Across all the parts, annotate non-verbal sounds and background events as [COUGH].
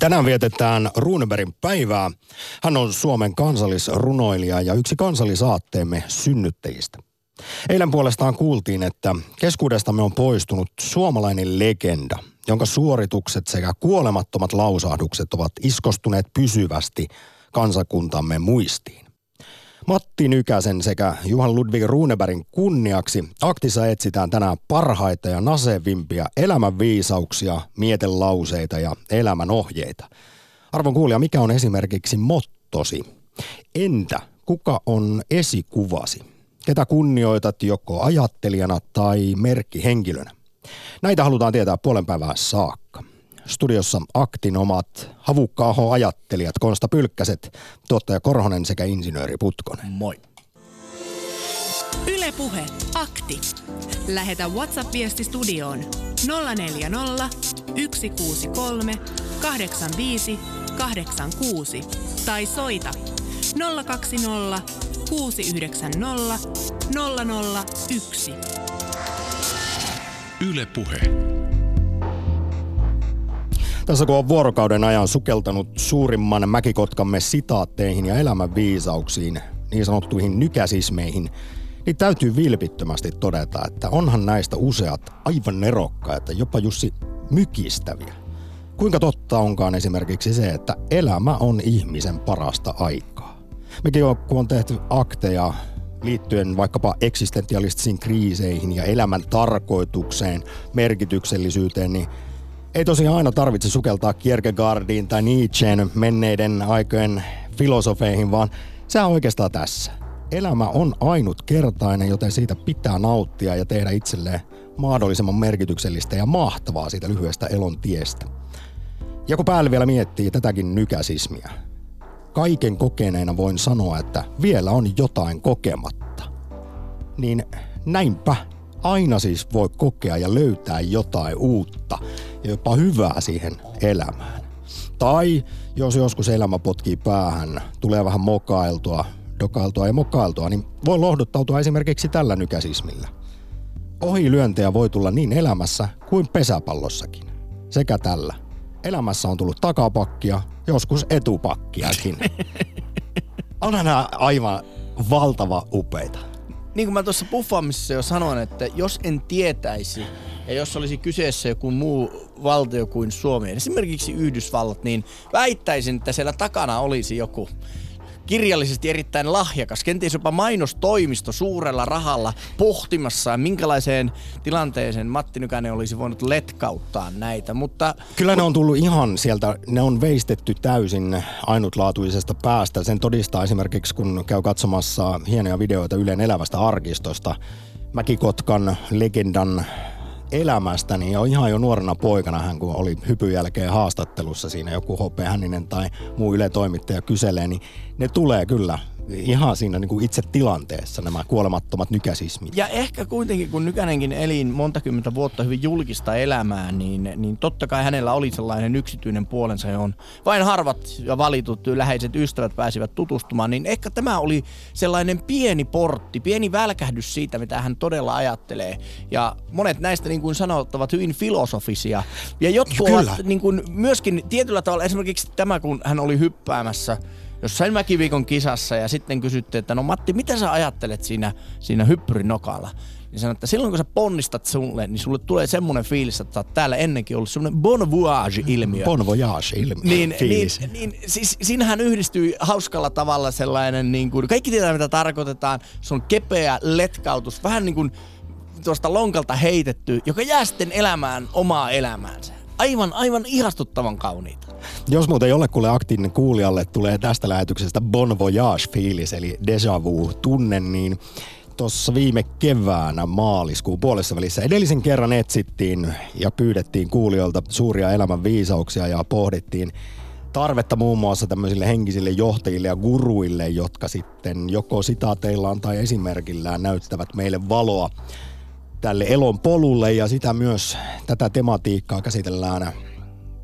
Tänään vietetään Runebergin päivää. Hän on Suomen kansallisrunoilija ja yksi kansallisaatteemme synnyttäjistä. Eilen puolestaan kuultiin, että keskuudestamme on poistunut suomalainen legenda, jonka suoritukset sekä kuolemattomat lausahdukset ovat iskostuneet pysyvästi kansakuntamme muistiin. Matti Nykäsen sekä Juhan Ludvig Runebergin kunniaksi aktissa etsitään tänään parhaita ja nasevimpia elämänviisauksia, mietelauseita ja elämän ohjeita. Arvon kuulija, mikä on esimerkiksi mottosi? Entä kuka on esikuvasi? Ketä kunnioitat joko ajattelijana tai merkkihenkilönä? Näitä halutaan tietää puolen päivää saakka. Studiossa Aktin omat havukka ajattelijat Konsta Pylkkäset, tuottaja Korhonen sekä insinööri Putkonen. Moi. Ylepuhe Akti. Lähetä WhatsApp-viesti studioon 040 163 85 86 tai soita 020 690 001. Ylepuhe. Tässä kun on vuorokauden ajan sukeltanut suurimman mäkikotkamme sitaatteihin ja elämän viisauksiin, niin sanottuihin nykäsismeihin, niin täytyy vilpittömästi todeta, että onhan näistä useat aivan nerokkaita, jopa Jussi mykistäviä. Kuinka totta onkaan esimerkiksi se, että elämä on ihmisen parasta aikaa. Mekin on, kun on tehty akteja liittyen vaikkapa eksistentialistisiin kriiseihin ja elämän tarkoitukseen, merkityksellisyyteen, niin ei tosiaan aina tarvitse sukeltaa Kierkegaardiin tai Nietzscheen menneiden aikojen filosofeihin, vaan se on oikeastaan tässä. Elämä on ainutkertainen, joten siitä pitää nauttia ja tehdä itselleen mahdollisimman merkityksellistä ja mahtavaa siitä lyhyestä elon tiestä. Ja kun päälle vielä miettii tätäkin nykäsismiä, kaiken kokeneena voin sanoa, että vielä on jotain kokematta. Niin näinpä aina siis voi kokea ja löytää jotain uutta ja jopa hyvää siihen elämään. Tai jos joskus elämä potkii päähän, tulee vähän mokailtua, dokailtua ja mokailtua, niin voi lohduttautua esimerkiksi tällä nykäsismillä. Ohilyöntejä voi tulla niin elämässä kuin pesäpallossakin. Sekä tällä. Elämässä on tullut takapakkia, joskus etupakkiakin. [LAUGHS] On nämä aivan valtava upeita niin kuin mä tuossa puffaamisessa jo sanoin, että jos en tietäisi ja jos olisi kyseessä joku muu valtio kuin Suomi, esimerkiksi Yhdysvallat, niin väittäisin, että siellä takana olisi joku kirjallisesti erittäin lahjakas, kenties jopa mainostoimisto suurella rahalla pohtimassa, minkälaiseen tilanteeseen Matti Nykänen olisi voinut letkauttaa näitä. Mutta, Kyllä ne on tullut ihan sieltä, ne on veistetty täysin ainutlaatuisesta päästä. Sen todistaa esimerkiksi, kun käy katsomassa hienoja videoita Ylen elävästä arkistosta. Mäkikotkan legendan elämästä, niin jo ihan jo nuorena poikana hän kun oli hypyn jälkeen haastattelussa siinä joku H.P. Hänninen tai muu Yle toimittaja kyselee, niin ne tulee kyllä ihan siinä niin kuin itse tilanteessa nämä kuolemattomat nykäsismit. Ja ehkä kuitenkin, kun Nykänenkin eli monta kymmentä vuotta hyvin julkista elämää, niin, niin totta kai hänellä oli sellainen yksityinen puolensa, johon vain harvat ja valitut läheiset ystävät pääsivät tutustumaan, niin ehkä tämä oli sellainen pieni portti, pieni välkähdys siitä, mitä hän todella ajattelee. Ja monet näistä, niin kuin sanot, ovat hyvin filosofisia. Ja jotkut ovat niin kuin, myöskin tietyllä tavalla, esimerkiksi tämä, kun hän oli hyppäämässä jossain mäkiviikon kisassa ja sitten kysyttiin, että no Matti, mitä sä ajattelet siinä, siinä hyppyrinokalla? Niin sanoin, että silloin kun sä ponnistat sulle, niin sulle tulee semmoinen fiilis, että sä oot täällä ennenkin ollut semmoinen bon voyage-ilmiö. Bon voyage-ilmiö. Niin, niin, niin siis, siinähän yhdistyy hauskalla tavalla sellainen, niin kuin, kaikki tietää mitä tarkoitetaan, se on kepeä letkautus, vähän niin kuin tuosta lonkalta heitetty, joka jää sitten elämään omaa elämäänsä. Aivan, aivan ihastuttavan kauniita. Jos muuten jollekulle aktiivinen kuulijalle tulee tästä lähetyksestä Bon Voyage-fiilis, eli déjà vu-tunne, niin tuossa viime keväänä maaliskuun puolessa välissä edellisen kerran etsittiin ja pyydettiin kuulijoilta suuria elämän viisauksia ja pohdittiin tarvetta muun muassa tämmöisille henkisille johtajille ja guruille, jotka sitten joko sitaateillaan tai esimerkillään näyttävät meille valoa tälle elon polulle ja sitä myös tätä tematiikkaa käsitellään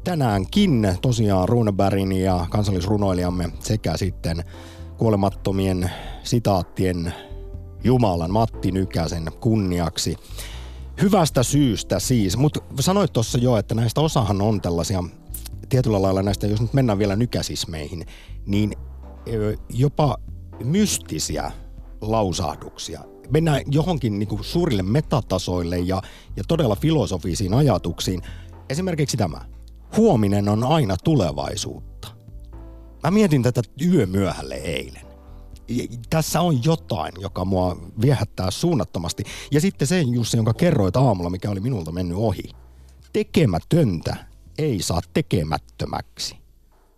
tänäänkin tosiaan Runebergin ja kansallisrunoilijamme sekä sitten kuolemattomien sitaattien Jumalan Matti Nykäsen kunniaksi. Hyvästä syystä siis, mutta sanoit tuossa jo, että näistä osahan on tällaisia tietyllä lailla näistä, jos nyt mennään vielä nykäsismeihin, niin jopa mystisiä lausahduksia. Mennään johonkin niin kuin suurille metatasoille ja, ja todella filosofisiin ajatuksiin. Esimerkiksi tämä. Huominen on aina tulevaisuutta. Mä mietin tätä yömyöhälle eilen. Tässä on jotain, joka mua viehättää suunnattomasti. Ja sitten se Jussi, jonka kerroit aamulla, mikä oli minulta mennyt ohi. Tekemätöntä ei saa tekemättömäksi.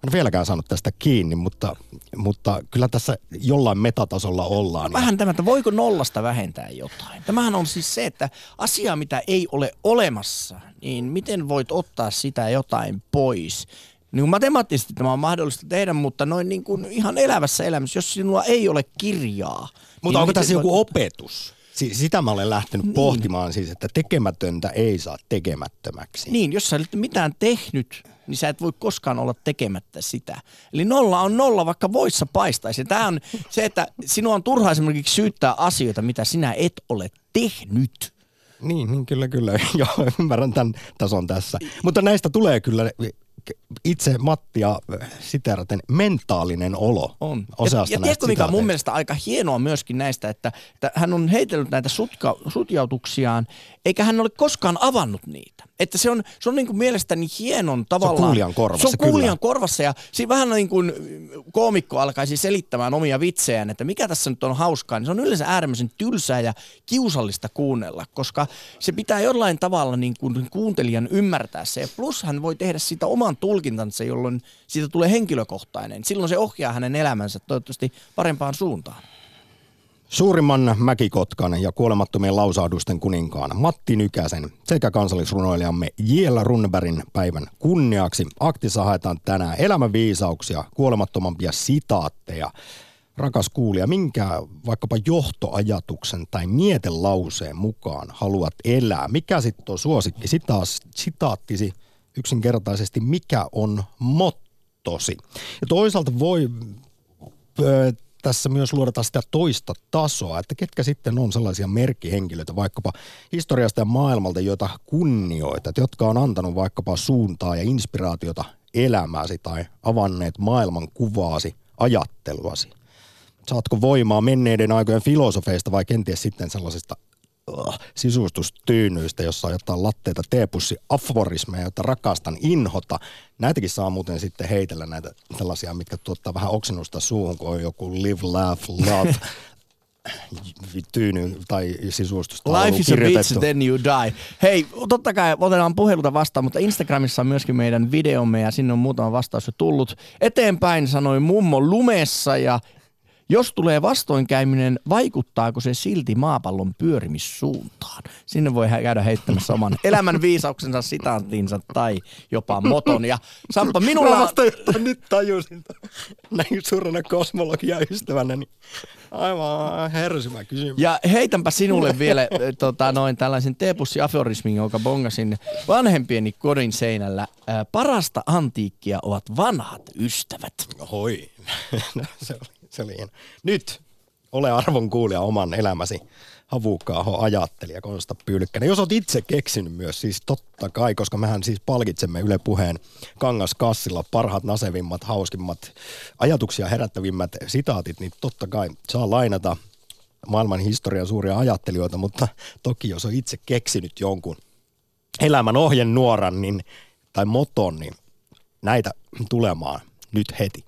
En vieläkään saanut tästä kiinni, mutta, mutta kyllä tässä jollain metatasolla ollaan. Vähän tämä, että voiko nollasta vähentää jotain? Tämähän on siis se, että asia, mitä ei ole olemassa, niin miten voit ottaa sitä jotain pois? Niin kuin matemaattisesti tämä on mahdollista tehdä, mutta noin niin kuin ihan elävässä elämässä, jos sinulla ei ole kirjaa. Mutta niin onko tässä joku voit... opetus? Sitä mä olen lähtenyt niin. pohtimaan siis, että tekemätöntä ei saa tekemättömäksi. Niin, jos sä olet mitään tehnyt, niin sä et voi koskaan olla tekemättä sitä. Eli nolla on nolla, vaikka voissa paistaisi. Tämä on se, että sinua on turha esimerkiksi syyttää asioita, mitä sinä et ole tehnyt. Niin, niin kyllä, kyllä. [LAUGHS] Joo, ymmärrän tämän tason tässä. Mutta näistä tulee kyllä itse Mattia siteraten mentaalinen olo on. Ja, ja tiedätkö mikä on mun mielestä aika hienoa myöskin näistä, että, että hän on heitellyt näitä sutka, sutjautuksiaan, eikä hän ole koskaan avannut niitä. Että se on, se on niin kuin mielestäni hienon tavallaan. Se on kuulijan korvassa, Se on kuulijan kyllä. korvassa ja siinä vähän niin kuin koomikko alkaisi selittämään omia vitsejään, että mikä tässä nyt on hauskaa, niin se on yleensä äärimmäisen tylsää ja kiusallista kuunnella, koska se pitää jollain tavalla niin kuin kuuntelijan ymmärtää se. Ja plus hän voi tehdä sitä oman tulkintansa, jolloin siitä tulee henkilökohtainen. Silloin se ohjaa hänen elämänsä toivottavasti parempaan suuntaan. Suurimman mäkikotkan ja kuolemattomien lausahdusten kuninkaan Matti Nykäsen sekä kansallisrunoilijamme Jiela Runbergin päivän kunniaksi aktissa haetaan tänään elämänviisauksia, kuolemattomampia sitaatteja. Rakas kuulija, minkä vaikkapa johtoajatuksen tai mietelauseen mukaan haluat elää? Mikä sitten on suosikki sitaas, sitaattisi yksinkertaisesti, mikä on mottosi? Ja toisaalta voi tässä myös luodaan sitä toista tasoa, että ketkä sitten on sellaisia merkkihenkilöitä vaikkapa historiasta ja maailmalta, joita kunnioitat, jotka on antanut vaikkapa suuntaa ja inspiraatiota elämääsi tai avanneet maailman kuvaasi, ajatteluasi. Saatko voimaa menneiden aikojen filosofeista vai kenties sitten sellaisista uh, sisustustyynyistä, jossa on jotain latteita teepussi aforismeja, joita rakastan inhota. Näitäkin saa muuten sitten heitellä näitä sellaisia, mitkä tuottaa vähän oksennusta suuhun, kun on joku live, laugh, love [LAUGHS] tyyny tai sisustusta Life is a bitch, then you die. Hei, totta kai otetaan puheluta vastaan, mutta Instagramissa on myöskin meidän videomme ja sinne on muutama vastaus jo tullut. Eteenpäin sanoi mummo lumessa ja jos tulee vastoinkäyminen, vaikuttaako se silti maapallon pyörimissuuntaan? Sinne voi käydä heittämässä oman [LAUGHS] elämän viisauksensa, sitaattinsa tai jopa moton. Ja Sampa, minulla... Mä vasta nyt tajusin näin suurena kosmologia ystävänä, niin aivan hersymä kysymys. Ja heitänpä sinulle vielä [LAUGHS] tota, noin tällaisen teepussi-aforismin, jonka bongasin vanhempieni kodin seinällä. parasta antiikkia ovat vanhat ystävät. Hoi, [LAUGHS] se oli se oli hieno. Nyt ole arvon kuulija oman elämäsi havukaaho ajattelija Konsta Pylkkänen. Jos olet itse keksinyt myös, siis totta kai, koska mehän siis palkitsemme Yle Puheen kangaskassilla parhaat, nasevimmat, hauskimmat, ajatuksia herättävimmät sitaatit, niin totta kai saa lainata maailman historian suuria ajattelijoita, mutta toki jos on itse keksinyt jonkun elämän ohjenuoran niin, tai moton, niin näitä tulemaan nyt heti.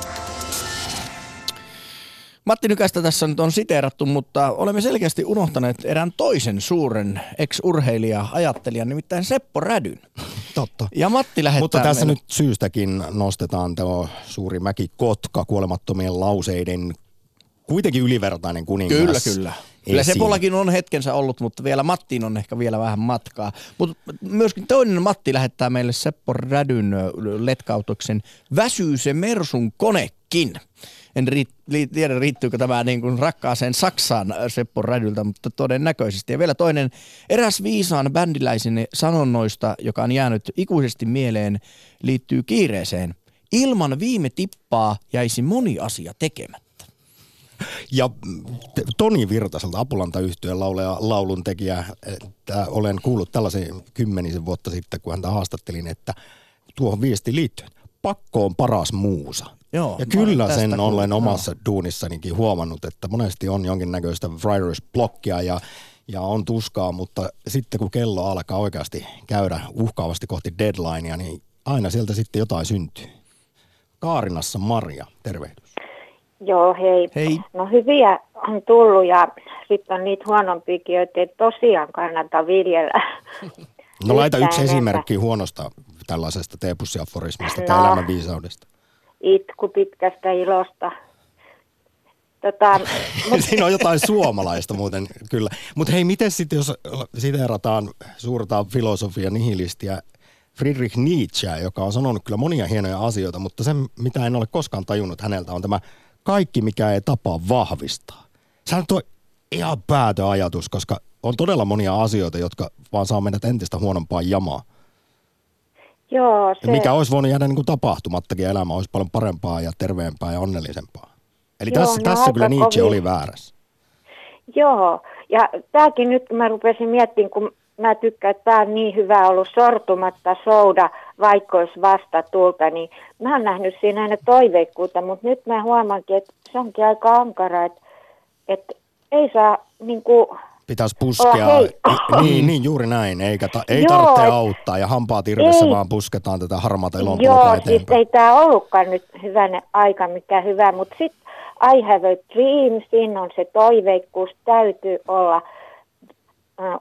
Matti Nykästä tässä nyt on siteerattu, mutta olemme selkeästi unohtaneet erään toisen suuren ex-urheilija, ajattelijan, nimittäin Seppo Rädyn. Totta. Ja Matti lähettää Mutta tässä meille... nyt syystäkin nostetaan tuo suuri mäki Kotka kuolemattomien lauseiden kuitenkin ylivertainen kuningas. Kyllä, kyllä. Kyllä Sepollakin on hetkensä ollut, mutta vielä Mattiin on ehkä vielä vähän matkaa. Mutta myöskin toinen Matti lähettää meille Seppo Rädyn letkautuksen Väsyy se Mersun konekin. En ri, tiedä, riittyykö tämä niin kuin rakkaaseen Saksaan Seppo Rädyltä, mutta todennäköisesti. Ja vielä toinen, eräs viisaan bändiläisen sanonnoista, joka on jäänyt ikuisesti mieleen, liittyy kiireeseen. Ilman viime tippaa jäisi moni asia tekemättä. Ja Toni Virtaselta, Apulanta-yhtyön laulaja, laulun tekijä, että olen kuullut tällaisen kymmenisen vuotta sitten, kun häntä haastattelin, että tuohon viesti liittyen, pakko on paras muusa. Joo, ja kyllä sen olen omassa duunissanikin huomannut, että monesti on jonkinnäköistä writer's blockia ja, ja on tuskaa, mutta sitten kun kello alkaa oikeasti käydä uhkaavasti kohti deadlinea, niin aina sieltä sitten jotain syntyy. Kaarinassa Maria, tervehdys. Joo, hei. Hei. No hyviä on tullut ja sitten on niitä huonompiakin, joita ei tosiaan kannata viljellä. No laita yksi esimerkki huonosta tällaisesta teepussiaforismista tai No. elämänviisaudesta. Itku pitkästä ilosta. Tota, [LAUGHS] Siinä on jotain suomalaista muuten, kyllä. Mutta hei, miten sitten, jos siteerataan suurta filosofia nihilistiä Friedrich Nietzsche, joka on sanonut kyllä monia hienoja asioita, mutta se, mitä en ole koskaan tajunnut häneltä, on tämä kaikki, mikä ei tapaa vahvistaa. Sehän on ihan päätö ajatus, koska on todella monia asioita, jotka vaan saa meidät entistä huonompaan jamaa. Joo, Se... Mikä olisi voinut jäädä niin kuin tapahtumattakin, elämä olisi paljon parempaa ja terveempää ja onnellisempaa. Eli Joo, tässä, no tässä kyllä Nietzsche kovin. oli väärässä. joo. Ja tämäkin nyt, kun mä rupesin miettimään, kun mä tykkään, että tämä on niin hyvä ollut sortumatta souda, vaikka olisi vasta tulta, niin mä oon nähnyt siinä aina toiveikkuutta, mutta nyt mä huomaankin, että se onkin aika ankara, että, että ei saa niin kuin, Pitäisi puskea. Oh, hei. Niin, niin, juuri näin. Eikä ta- ei Joo, tarvitse et- auttaa ja hampaat irvessä Ei. vaan pusketaan tätä harmaata Joo, elonpolkua siis eteenpäin. ei tämä ollutkaan nyt hyvänä aika, mikä hyvä, mutta sitten I have a dream, siinä on se toiveikkuus, täytyy olla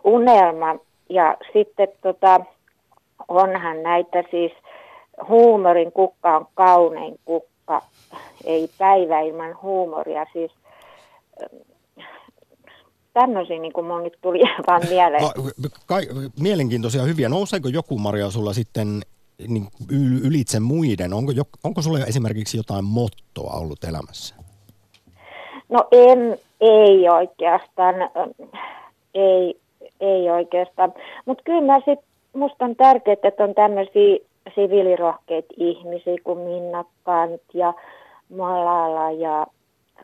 unelma. Ja sitten tota, onhan näitä siis, huumorin kukka on kaunein kukka, ei päivä ilman huumoria, siis tämmöisiä niin kuin mun nyt tuli [LAUGHS] vaan mieleen. A- Kai, mielenkiintoisia hyviä. Nouseeko joku, Maria, sulla sitten niin yl- ylitse muiden? Onko, jo, onko sulla esimerkiksi jotain mottoa ollut elämässä? No en, ei oikeastaan, ei, ei oikeastaan. Mutta kyllä mä sit, musta on tärkeää, että on tämmöisiä siviilirohkeita ihmisiä kuin Minna Kant ja Malala ja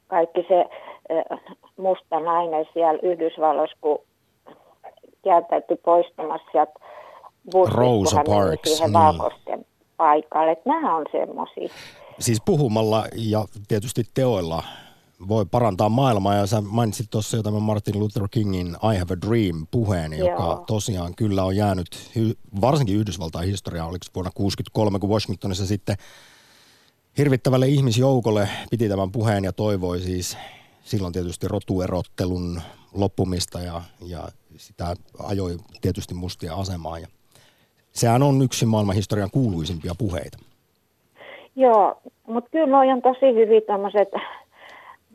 kaikki se musta nainen siellä Yhdysvalloissa, kun kieltäytyi poistumassa sieltä bussista, Rosa kun hän meni Parks, siihen niin. valkoisten paikalle. Että nämä on semmoisia. Siis puhumalla ja tietysti teoilla voi parantaa maailmaa. Ja sä mainitsit tuossa jo tämän Martin Luther Kingin I Have a Dream puheen, joka Joo. tosiaan kyllä on jäänyt varsinkin Yhdysvaltain historiaa, oliko vuonna 1963, kun Washingtonissa sitten hirvittävälle ihmisjoukolle piti tämän puheen ja toivoi siis silloin tietysti rotuerottelun loppumista ja, ja sitä ajoi tietysti mustia asemaa. Ja sehän on yksi maailman historian kuuluisimpia puheita. Joo, mutta kyllä on tosi hyvin tämmöiset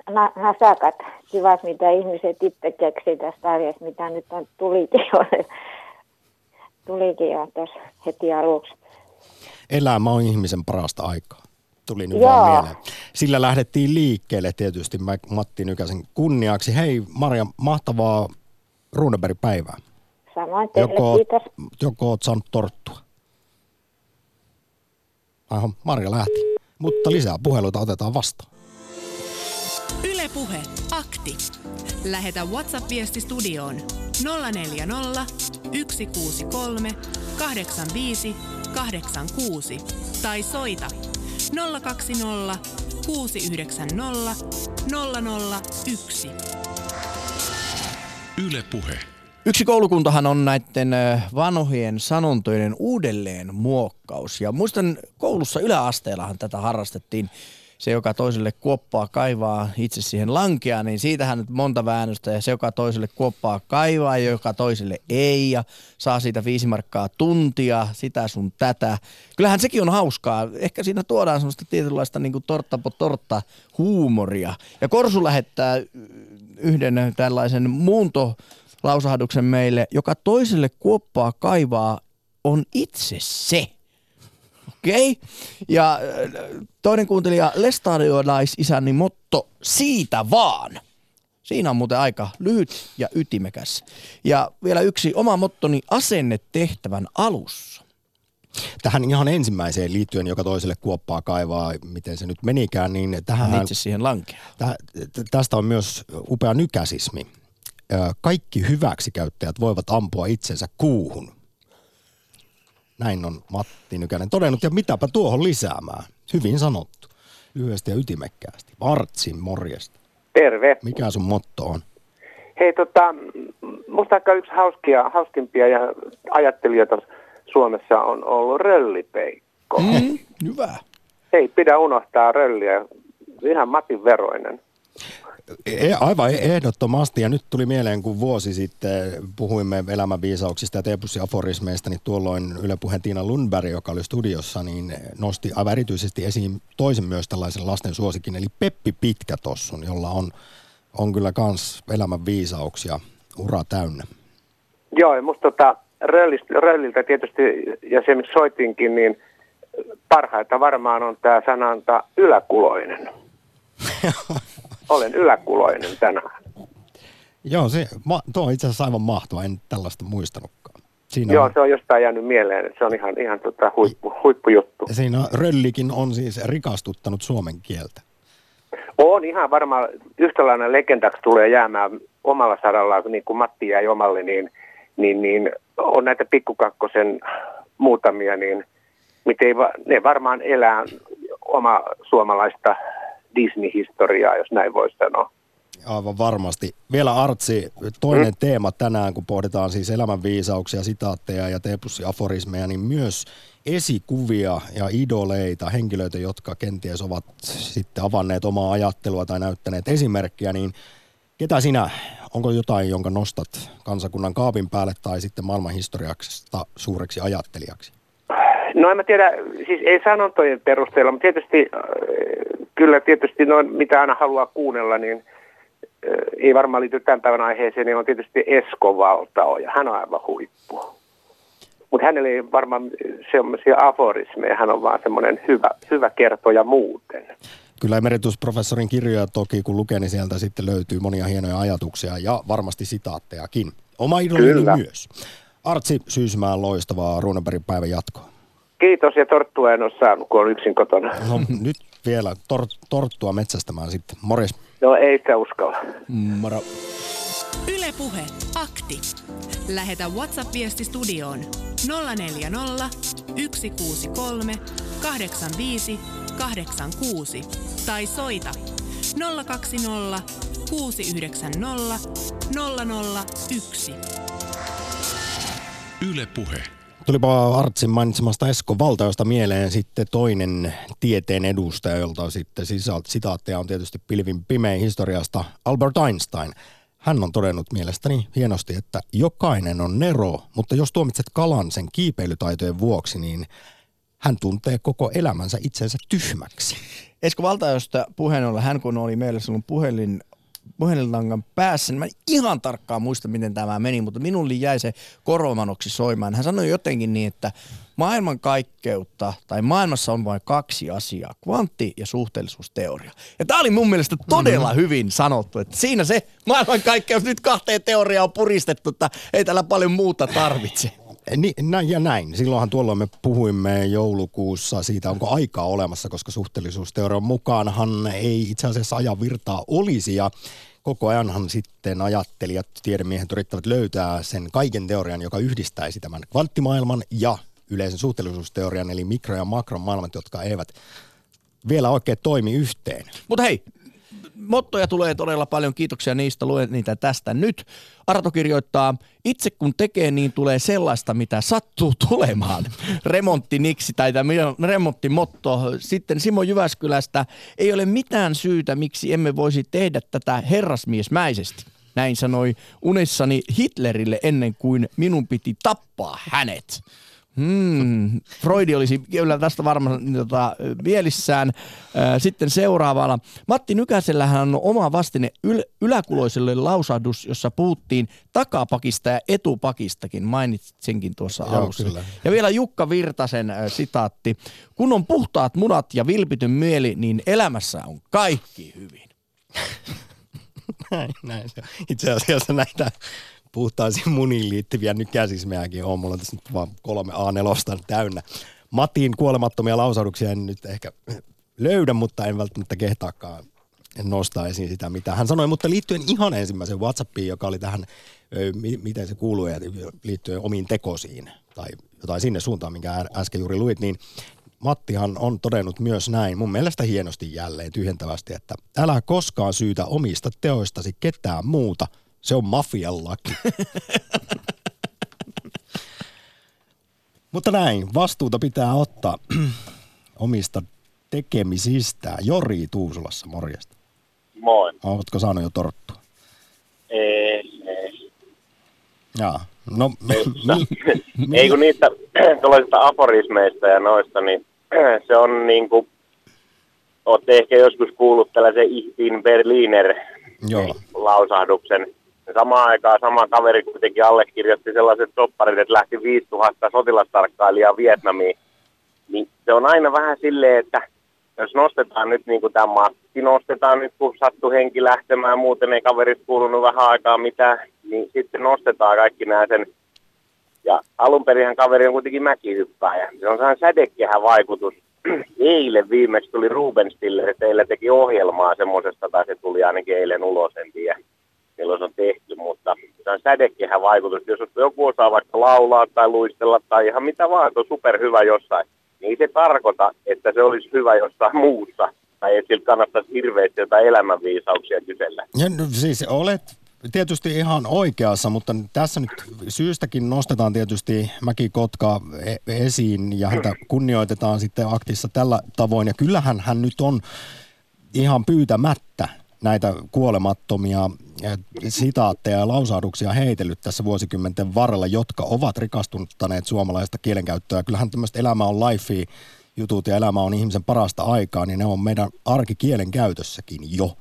na- nasakat, kivat, mitä ihmiset itse keksii tästä arjesta, mitä nyt on, tulikin jo, tulikin jo tuossa heti aluksi. Elämä on ihmisen parasta aikaa. Tuli nyt Joo. vaan mieleen. Sillä lähdettiin liikkeelle tietysti Matti Nykäsen kunniaksi. Hei Marja, mahtavaa Runeberg-päivää. Samoin teille, Joko, kiitos. joko oot saanut torttua? Aha, Marja lähti. Mutta lisää puheluita otetaan vastaan. Yle Puhe. Akti. Lähetä WhatsApp-viesti studioon 040 163 85 86 tai soita 020 690 001. Yle Puhe. Yksi koulukuntahan on näiden vanhojen sanontojen uudelleen muokkaus. Ja muistan koulussa yläasteellahan tätä harrastettiin. Se, joka toiselle kuoppaa kaivaa, itse siihen lankea, niin siitähän nyt monta väännöstä. Ja se, joka toiselle kuoppaa kaivaa ja joka toiselle ei. Ja saa siitä viisi markkaa tuntia, sitä sun tätä. Kyllähän sekin on hauskaa. Ehkä siinä tuodaan semmoista tietynlaista niin kuin tortta po tortta huumoria. Ja Korsu lähettää yhden tällaisen muunto lausahduksen meille, joka toiselle kuoppaa kaivaa, on itse se. Okei. Okay. Ja äh, toinen kuuntelija, lestadiolais-isäni motto, siitä vaan. Siinä on muuten aika lyhyt ja ytimekäs. Ja vielä yksi oma mottoni, asenne tehtävän alussa. Tähän ihan ensimmäiseen liittyen, joka toiselle kuoppaa kaivaa, miten se nyt menikään, niin tähän, Itse siihen lankeaa. tä, tästä on myös upea nykäsismi. Kaikki hyväksikäyttäjät voivat ampua itsensä kuuhun. Näin on Matti Nykänen todennut, ja mitäpä tuohon lisäämään. Hyvin sanottu. Lyhyesti ja ytimekkäästi. Artsin morjesta. Terve. Mikä sun motto on? Hei, tota, musta aika yksi hauskia, hauskimpia ja ajattelijoita Suomessa on ollut röllipeikko. Mm, hyvä. Ei pidä unohtaa rölliä. Ihan Matin veroinen. E- aivan ehdottomasti, ja nyt tuli mieleen, kun vuosi sitten puhuimme elämänviisauksista ja teepussiaforismeista, niin tuolloin Yle Puheen Tiina Lundberg, joka oli studiossa, niin nosti aivan erityisesti esiin toisen myös tällaisen lasten suosikin, eli Peppi Pitkätossun, jolla on, on kyllä kans elämänviisauksia ura täynnä. Joo, ja musta tota, rölliltä tietysti, ja se miksi soitinkin, niin parhaita varmaan on tämä sananta yläkuloinen. [LAUGHS] Olen yläkuloinen tänään. Joo, se, ma, tuo on itse asiassa aivan mahtava, en tällaista muistanutkaan. Siinä Joo, on, se on jostain jäänyt mieleen, että se on ihan, ihan tota huippu, huippujuttu. siinä röllikin on siis rikastuttanut suomen kieltä. On ihan varmaan yhtälainen legendaksi tulee jäämään omalla saralla, niin kuin Matti jäi omalle, niin, niin, niin on näitä pikkukakkosen muutamia, niin miten ne varmaan elää oma suomalaista Disney-historiaa, jos näin voi sanoa. Aivan varmasti. Vielä Artsi, toinen teema tänään, kun pohditaan siis elämänviisauksia, sitaatteja ja teepussiaforismeja, niin myös esikuvia ja idoleita, henkilöitä, jotka kenties ovat sitten avanneet omaa ajattelua tai näyttäneet esimerkkiä, niin ketä sinä, onko jotain, jonka nostat kansakunnan kaapin päälle tai sitten maailman historiaksesta suureksi ajattelijaksi? No en mä tiedä, siis ei sanontojen perusteella, mutta tietysti äh, kyllä tietysti noin, mitä aina haluaa kuunnella, niin äh, ei varmaan liity tämän päivän aiheeseen, niin on tietysti Esko Valtaoja. Hän on aivan huippu. Mutta hänellä ei varmaan semmoisia aforismeja, hän on vaan semmoinen hyvä, hyvä kertoja muuten. Kyllä emeritusprofessorin kirjoja toki, kun lukee, niin sieltä sitten löytyy monia hienoja ajatuksia ja varmasti sitaattejakin. Oma idolini Kyllä. myös. Artsi Syysmään loistavaa Runebergin päivän jatkoa. Kiitos ja torttua en ole saanut, kun on yksin kotona. No nyt vielä tor- torttua metsästämään sitten. Morjes. No ei sitä uskalla. Moro. Ylepuhe akti. Lähetä WhatsApp-viesti studioon 040 163 85 86 tai soita 020 690 001. Yle Puhe. Tulipa Artsin mainitsemasta Esko Valtaosta mieleen sitten toinen tieteen edustaja, jolta sitten sitaatteja on tietysti pilvin pimein historiasta, Albert Einstein. Hän on todennut mielestäni hienosti, että jokainen on nero, mutta jos tuomitset kalan sen kiipeilytaitojen vuoksi, niin hän tuntee koko elämänsä itsensä tyhmäksi. Esko Valtajosta puheen ollen, hän kun oli meillä silloin puhelin, puhelinlangan päässä, niin mä en ihan tarkkaan muista, miten tämä meni, mutta minulle jäi se korvamanoksi soimaan. Hän sanoi jotenkin niin, että maailmankaikkeutta tai maailmassa on vain kaksi asiaa, kvantti- ja suhteellisuusteoria. Ja tämä oli mun mielestä todella mm-hmm. hyvin sanottu, että siinä se maailmankaikkeus nyt kahteen teoriaan on puristettu, että ei tällä paljon muuta tarvitse. Ni, näin ja näin. Silloinhan tuolloin me puhuimme joulukuussa siitä, onko aikaa olemassa, koska suhteellisuusteorian mukaanhan ei itse asiassa ajan virtaa olisi ja koko ajanhan sitten ajattelijat, tiedemiehet yrittävät löytää sen kaiken teorian, joka yhdistäisi tämän kvanttimaailman ja yleisen suhteellisuusteorian, eli mikro- ja makromaailmat, jotka eivät vielä oikein toimi yhteen. Mutta hei, mottoja tulee todella paljon, kiitoksia niistä, luen niitä tästä nyt. Arto kirjoittaa, itse kun tekee, niin tulee sellaista, mitä sattuu tulemaan. Remontti niksi tai tämä remonttimotto. Sitten Simo Jyväskylästä, ei ole mitään syytä, miksi emme voisi tehdä tätä herrasmiesmäisesti. Näin sanoi unissani Hitlerille ennen kuin minun piti tappaa hänet. Hmm, Freudi olisi kyllä tästä varmaan tota, mielissään. Sitten seuraavalla. Matti Nykäsellähän on oma vastine yl- yläkuloiselle lausahdus, jossa puhuttiin takapakista ja etupakistakin. Mainitsinkin tuossa Joo, alussa. kyllä. Ja vielä Jukka Virtasen äh, sitaatti. Kun on puhtaat munat ja vilpitön mieli, niin elämässä on kaikki hyvin. [LAUGHS] Näin, näin se on. Itse asiassa näitä puhtaisiin muniin liittyviä nykäsismejäkin on. Mulla on tässä nyt vaan kolme A4 täynnä. Matin kuolemattomia lausahduksia en nyt ehkä löydä, mutta en välttämättä kehtaakaan nostaa esiin sitä, mitä hän sanoi. Mutta liittyen ihan ensimmäiseen WhatsAppiin, joka oli tähän, miten se kuuluu, liittyen omiin tekosiin tai jotain sinne suuntaan, minkä äsken juuri luit, niin Mattihan on todennut myös näin, mun mielestä hienosti jälleen tyhjentävästi, että älä koskaan syytä omista teoistasi ketään muuta. Se on mafian laki. Mutta näin, vastuuta pitää ottaa [CLEARS THROAT] omista tekemisistään. Jori Tuusulassa, morjesta. Moi. Oletko saanut jo torttua? Ei, ei. Jaa. No, [LAUGHS] [LAUGHS] ei kun niistä [CLEARS THROAT] tuollaisista aforismeista ja noista, niin [CLEARS THROAT] se on niin kuin, olette ehkä joskus kuullut tällaisen Ich bin Berliner Joo. lausahduksen. Samaan aikaan sama kaveri kuitenkin allekirjoitti sellaiset sopparit, että lähti 5000 sotilastarkkailijaa Vietnamiin. Niin se on aina vähän silleen, että jos nostetaan nyt niin kuin tämä matti, nostetaan nyt kun sattuu henki lähtemään, muuten ei kaverit kuulunut vähän aikaa mitään, niin sitten nostetaan kaikki nämä sen. Ja alun perinhän kaveri on kuitenkin mäkihyppääjä. Se on sehän sädekehän vaikutus. [CLEARS THROAT] Eilen viimeksi tuli Ruben Stiller, teille teki ohjelmaa semmoisesta, tai se tuli ainakin eilen ulos, en tiedä milloin se on tehty, mutta se on sädekehän vaikutus. Jos joku osaa vaikka laulaa tai luistella tai ihan mitä vaan, se on superhyvä jossain, niin se tarkoita, että se olisi hyvä jossain muussa. Tai että sillä kannattaisi hirveästi jotain elämänviisauksia kysellä. Ja, no, siis olet tietysti ihan oikeassa, mutta tässä nyt syystäkin nostetaan tietysti Mäki Kotka e- esiin ja häntä kunnioitetaan sitten aktissa tällä tavoin. Ja kyllähän hän nyt on ihan pyytämättä näitä kuolemattomia eh, sitaatteja ja lausahduksia heitellyt tässä vuosikymmenten varrella, jotka ovat rikastuttaneet suomalaista kielenkäyttöä. Kyllähän tämmöistä elämä on life jutut ja elämä on ihmisen parasta aikaa, niin ne on meidän arkikielen käytössäkin jo.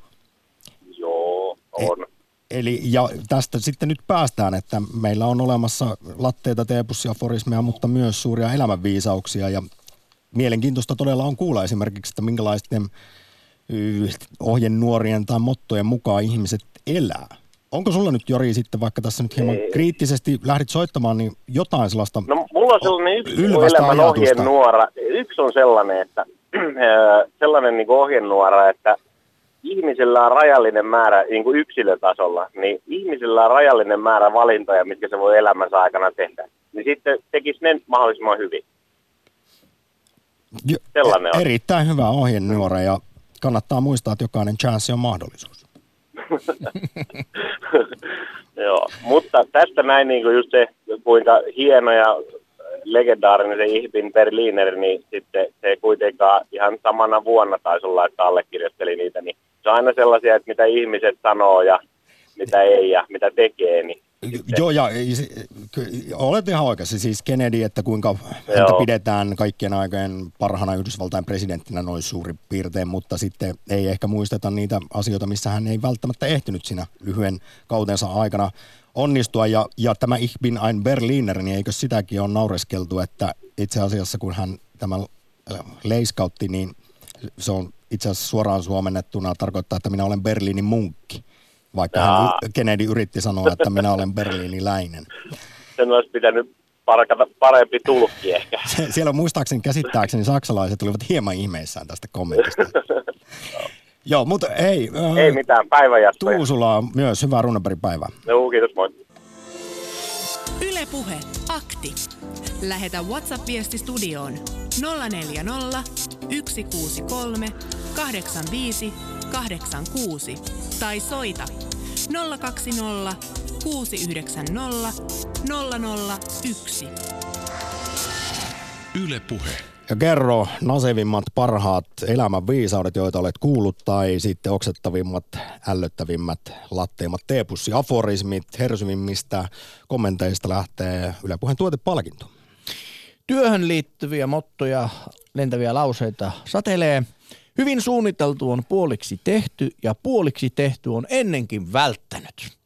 Joo, on. Eli ja tästä sitten nyt päästään, että meillä on olemassa latteita, teepussia, forismeja, mutta myös suuria elämänviisauksia ja mielenkiintoista todella on kuulla esimerkiksi, että minkälaisten ohjenuorien tai mottojen mukaan ihmiset elää. Onko sulla nyt Jori sitten, vaikka tässä nyt hieman kriittisesti lähdit soittamaan, niin jotain sellaista No mulla on sellainen yksi elämän ohjenuora. Yksi on sellainen, että [CLEARS THROAT] sellainen niin ohjenuora, että ihmisellä on rajallinen määrä niin kuin yksilötasolla, niin ihmisellä on rajallinen määrä valintoja, mitkä se voi elämänsä aikana tehdä. Niin sitten tekisi ne mahdollisimman hyvin. Jo- Sellainen on. Erittäin hyvä ohjenuora ja kannattaa muistaa, että jokainen chanssi on mahdollisuus. [LAUGHS] Joo, mutta tästä näin niin kuin just se, kuinka hieno ja legendaarinen se Ihbin Berliner, niin sitten se kuitenkaan ihan samana vuonna taisi olla, että allekirjoitteli niitä, niin se on aina sellaisia, että mitä ihmiset sanoo ja mitä ei ja mitä tekee, niin Joo, ja olet ihan oikeassa. Siis Kennedy, että kuinka häntä Joo. pidetään kaikkien aikojen parhaana Yhdysvaltain presidenttinä noin suurin piirtein, mutta sitten ei ehkä muisteta niitä asioita, missä hän ei välttämättä ehtinyt siinä lyhyen kautensa aikana onnistua. Ja, ja tämä Ich bin ein Berliner, niin eikö sitäkin ole naureskeltu, että itse asiassa kun hän tämä leiskautti, niin se on itse asiassa suoraan suomennettuna tarkoittaa, että minä olen Berliinin munkki. Vaikka hän, Jaa. Kennedy yritti sanoa, että minä olen berliiniläinen. [LAUGHS] sen olisi pitänyt parkata parempi tulkki ehkä. [LAUGHS] Se- Siellä muistaakseni käsittääkseni saksalaiset olivat hieman ihmeissään tästä kommentista. [LAUGHS] Joo, mutta ei. Äh, Ei mitään, päivänjatkoja. Tuusula on myös hyvää Runeberg-päivää. Joo, kiitos, moi. Ylepuhe akti. Lähetä WhatsApp-viesti studioon 040 163 85 86 tai soita 020 690 001. Yle Puhe. Ja kerro nasevimmat parhaat elämän viisaudet, joita olet kuullut, tai sitten oksettavimmat, ällöttävimmät, latteimmat teepussi, aforismit, hersyvimmistä kommenteista lähtee Yle Puheen tuotepalkinto. Työhön liittyviä mottoja, lentäviä lauseita satelee. Hyvin suunniteltu on puoliksi tehty ja puoliksi tehty on ennenkin välttänyt.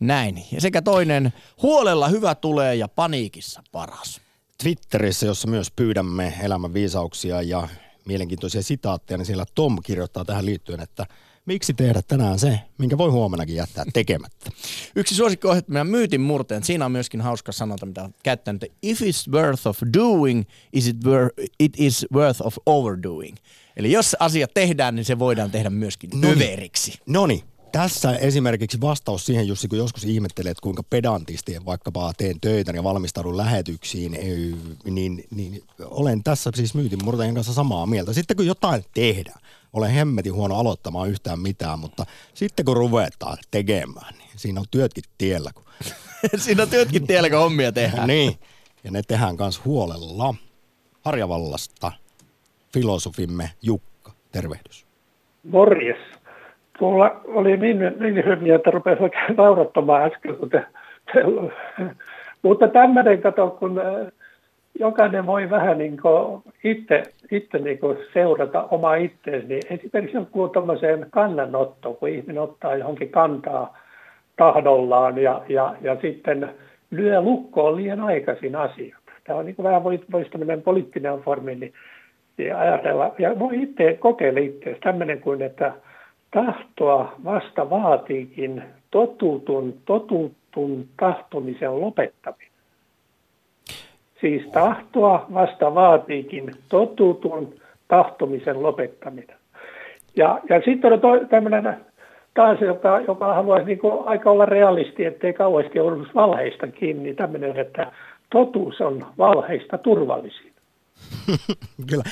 Näin. Ja sekä toinen, huolella hyvä tulee ja paniikissa paras. Twitterissä, jossa myös pyydämme elämän viisauksia ja mielenkiintoisia sitaatteja, niin siellä Tom kirjoittaa tähän liittyen, että miksi tehdä tänään se, minkä voi huomenakin jättää tekemättä. [LAUGHS] Yksi suosikko on meidän myytin murteen. Siinä on myöskin hauska sanota, mitä on käyttänyt. If it's worth of doing, is it, wor- it is worth of overdoing. Eli jos asia tehdään, niin se voidaan tehdä myöskin överiksi. No niin, tässä esimerkiksi vastaus siihen, Jussi, kun joskus ihmettelet, kuinka pedantisti vaikkapa teen töitä ja valmistaudun lähetyksiin, niin, niin olen tässä siis myytin murtajien kanssa samaa mieltä. Sitten kun jotain tehdään, olen hemmetin huono aloittamaan yhtään mitään, mutta sitten kun ruvetaan tekemään, niin siinä on työtkin tiellä. Kun... [LAUGHS] siinä on työtkin tiellä, kun hommia tehdään. niin, ja ne tehdään myös huolella. Harjavallasta filosofimme Jukka, tervehdys. Morjes. Tuolla oli niin, niin hyviä, että rupesi oikein naurattamaan äsken, kun te, te, mutta tämmöinen, kato, kun äh, jokainen voi vähän niin itse, itse niin seurata omaa itseään, niin esimerkiksi joku tämmöiseen kannanottoon, kun ihminen ottaa johonkin kantaa tahdollaan ja, ja, ja sitten lyö lukkoon liian aikaisin asiat. Tämä on niin kuin vähän voisi vois tämmöinen poliittinen formi, niin, niin ajatella, ja voi itse kokeilla itse tämmöinen kuin, että tahtoa vasta vaatiikin totutun, totutun tahtomisen lopettaminen. Siis tahtoa vasta vaatiikin totutun tahtomisen lopettaminen. Ja, ja sitten on tämmöinen taas, joka, joka haluaisi niin kuin aika olla realisti, ettei kauheasti ollut valheista kiinni, tämmöinen, että totuus on valheista turvallisin. [LAUGHS] Kyllä.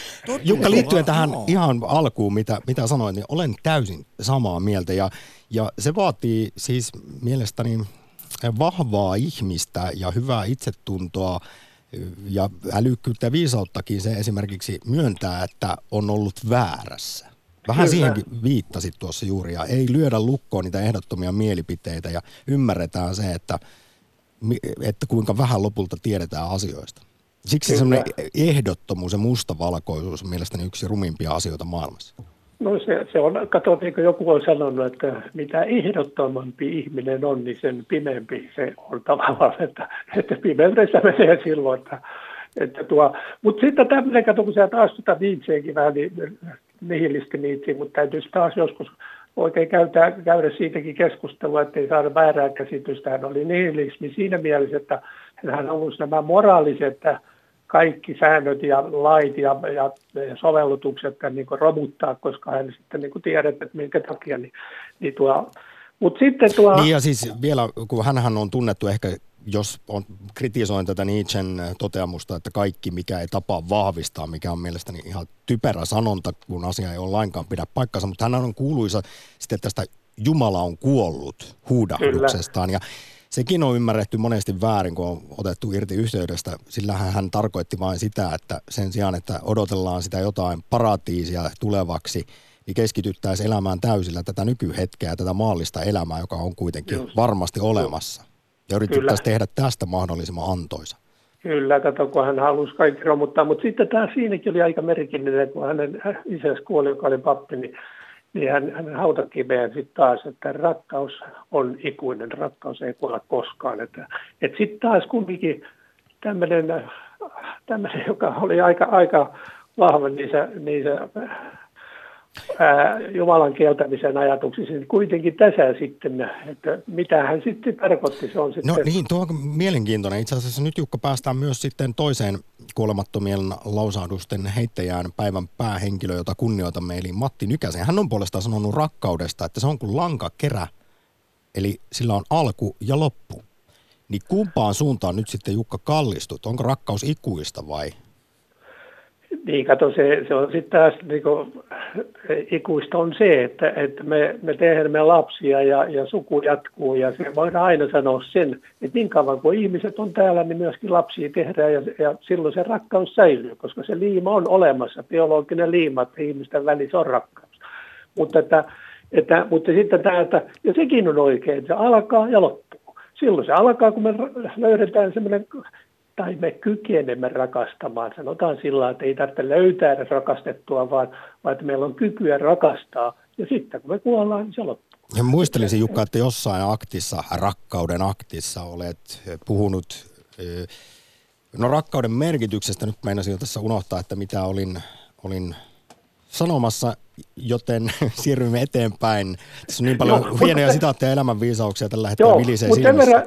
Jukka, liittyen tähän no. ihan alkuun, mitä, mitä sanoit, niin olen täysin samaa mieltä. Ja, ja se vaatii siis mielestäni vahvaa ihmistä ja hyvää itsetuntoa ja älykkyyttä ja viisauttakin se esimerkiksi myöntää, että on ollut väärässä. Vähän Kyllä. siihenkin viittasit tuossa juuri, ja ei lyödä lukkoon niitä ehdottomia mielipiteitä, ja ymmärretään se, että, että kuinka vähän lopulta tiedetään asioista. Siksi semmoinen ehdottomuus ja mustavalkoisuus on mielestäni yksi rumimpia asioita maailmassa. No se, se on, kato, niin kuin joku on sanonut, että mitä ehdottomampi ihminen on, niin sen pimeämpi se on tavallaan, että, että pimeydessä menee silloin. Että, että tuo, mutta sitten tämmöinen, kato, kun sä taas tuota Nietzscheekin vähän niin, nihilisti Nietzsche, mutta täytyisi taas joskus oikein käydä, käydä siitäkin keskustelua, ettei saada väärää käsitystä. Hän oli nihilismi siinä mielessä, että hän halusi nämä moraaliset kaikki säännöt ja lait ja, ja, ja sovellutukset niin romuttaa, koska hän sitten niin tiedät, että minkä takia. Niin, niin tuo, Mut sitten tuo... Niin ja siis vielä, kun hänhän on tunnettu ehkä, jos on, kritisoin tätä Nietzschen toteamusta, että kaikki mikä ei tapaa vahvistaa, mikä on mielestäni ihan typerä sanonta, kun asia ei ole lainkaan pidä paikkansa, mutta hän on kuuluisa sitten tästä Jumala on kuollut huudahduksestaan. Kyllä. Ja sekin on ymmärretty monesti väärin, kun on otettu irti yhteydestä. Sillä hän tarkoitti vain sitä, että sen sijaan, että odotellaan sitä jotain paratiisia tulevaksi, niin keskityttäisiin elämään täysillä tätä nykyhetkeä, tätä maallista elämää, joka on kuitenkin Just. varmasti olemassa. Ja yritettäisiin tehdä tästä mahdollisimman antoisa. Kyllä, kato, kun hän halusi kaikki romuttaa. Mutta sitten tämä siinäkin oli aika merkillinen, kun hänen isänsä kuoli, joka oli pappi, niin niin hän, hän hautakiveen sitten taas, että rakkaus on ikuinen, rakkaus ei kuolla koskaan. Että, että sitten taas kumminkin tämmöinen, tämmöinen, joka oli aika, aika vahva niissä, niissä ää, Jumalan kieltämisen ajatuksissa, niin kuitenkin tässä sitten, että mitä hän sitten tarkoitti. Se on sitten... No niin, tuo on mielenkiintoinen. Itse asiassa nyt Jukka päästään myös sitten toiseen kuolemattomien lausahdusten heittäjään päivän päähenkilö, jota kunnioitamme, eli Matti Nykäsen. Hän on puolestaan sanonut rakkaudesta, että se on kuin lankakerä, eli sillä on alku ja loppu. Niin kumpaan suuntaan nyt sitten Jukka kallistut? Onko rakkaus ikuista vai niin, kato, se, se on sitten taas niin kuin, ikuista on se, että, että me, me tehdään lapsia ja, ja suku jatkuu ja se voidaan aina sanoa sen, että niin kauan kuin ihmiset on täällä, niin myöskin lapsia tehdään ja, ja silloin se rakkaus säilyy, koska se liima on olemassa, biologinen liima, että ihmisten välissä on rakkaus. Mutta, että, että, mutta sitten tämä, että, ja sekin on oikein, se alkaa ja loppuu. Silloin se alkaa, kun me löydetään semmoinen tai me kykenemme rakastamaan. Sanotaan sillä että ei tarvitse löytää edes rakastettua, vaan, vaan että meillä on kykyä rakastaa. Ja sitten kun me kuollaan, niin se loppuu. Ja muistelisin Jukka, että jossain aktissa, rakkauden aktissa olet puhunut, no rakkauden merkityksestä, nyt meinasin jo tässä unohtaa, että mitä olin, olin sanomassa, joten [LAUGHS] siirrymme eteenpäin. Tässä on niin paljon Joo, hienoja mutta, sitaatteja elämänviisauksia tällä hetkellä vilisee mutta sen verran,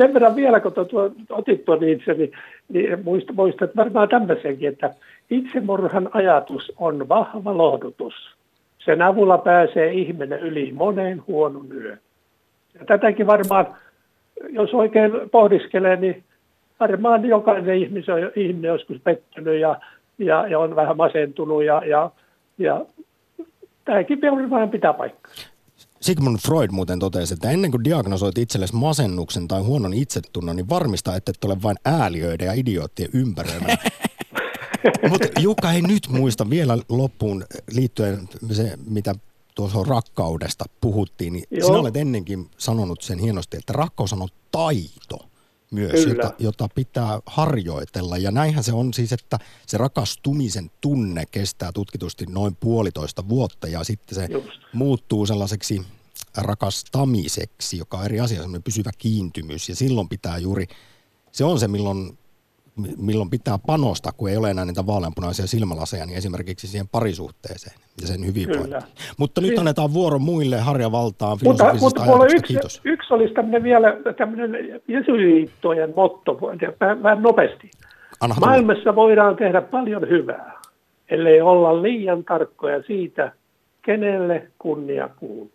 sen verran vielä, kun tuo, otit tuon itse, niin, niin muistat, muistat varmaan tämmöisenkin, että itsemurhan ajatus on vahva lohdutus. Sen avulla pääsee ihminen yli moneen huonon yön. Ja tätäkin varmaan, jos oikein pohdiskelee, niin varmaan jokainen ihminen on, ihminen joskus pettynyt ja, ja, ja on vähän masentunut ja, ja, ja tämäkin vähän pitää paikkaa. Sigmund Freud muuten totesi, että ennen kuin diagnosoit itsellesi masennuksen tai huonon itsetunnon, niin varmista, että et ole vain ääliöiden ja idioottien ympäröimänä. [LAUGHS] Mutta Jukka ei nyt muista vielä loppuun liittyen se, mitä tuossa rakkaudesta puhuttiin, niin Joo. sinä olet ennenkin sanonut sen hienosti, että rakkaus on taito myös, jota, jota pitää harjoitella. Ja näinhän se on siis, että se rakastumisen tunne kestää tutkitusti noin puolitoista vuotta ja sitten se Just. muuttuu sellaiseksi rakastamiseksi, joka on eri asia, semmoinen pysyvä kiintymys. Ja silloin pitää juuri, se on se, milloin milloin pitää panostaa, kun ei ole enää niitä vaaleanpunaisia silmälaseja, niin esimerkiksi siihen parisuhteeseen ja sen hyvinvointiin. Mutta nyt annetaan vuoro muille harjavaltaan mutta, mutta yksi, Kiitos. yksi olisi tämmöinen vielä tämmöinen jesuliittojen motto, vähän, vähän nopeasti. Anna Maailmassa voidaan tehdä paljon hyvää, ellei olla liian tarkkoja siitä, kenelle kunnia kuuluu.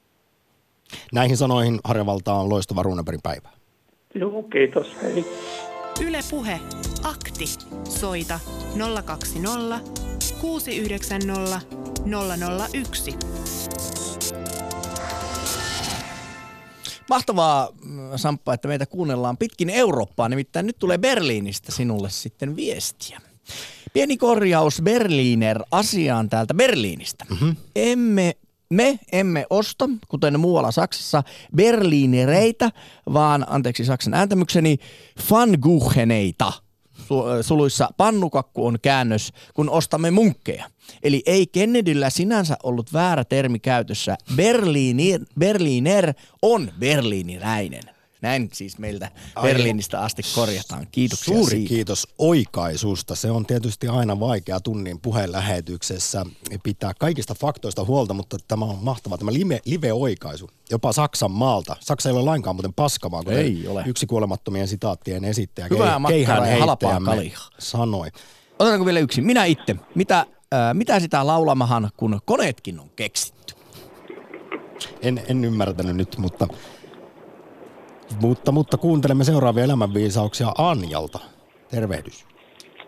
Näihin sanoihin harjavaltaan loistava Runebergin päivä. Joo, kiitos. Hei. Yle Puhe. Akti. Soita 020 690 001. Mahtavaa, mm, Samppa, että meitä kuunnellaan pitkin Eurooppaa. Nimittäin nyt tulee Berliinistä sinulle sitten viestiä. Pieni korjaus Berliner asiaan täältä Berliinistä. Mm-hmm. Emme me emme osta, kuten muualla Saksassa, berliinereitä, vaan, anteeksi Saksan ääntämykseni, fangucheneita. Suluissa pannukakku on käännös, kun ostamme munkkeja. Eli ei Kennedyllä sinänsä ollut väärä termi käytössä. Berliiner, Berliner on berliiniläinen. Näin siis meiltä Berliinistä asti korjataan. Kiitoksia Suuri siitä. kiitos oikaisusta. Se on tietysti aina vaikea tunnin puheenlähetyksessä pitää kaikista faktoista huolta, mutta tämä on mahtava tämä live, live-oikaisu. Jopa Saksan maalta. Saksa ei ole lainkaan muuten paskamaa, kun ei ole. yksi kuolemattomien sitaattien esittäjä Hyvää ja halpaa sanoi. Otetaanko vielä yksi? Minä itse. Mitä, äh, mitä sitä laulamahan, kun koneetkin on keksitty? En, en ymmärtänyt nyt, mutta mutta, mutta kuuntelemme seuraavia elämänviisauksia Anjalta. Tervehdys.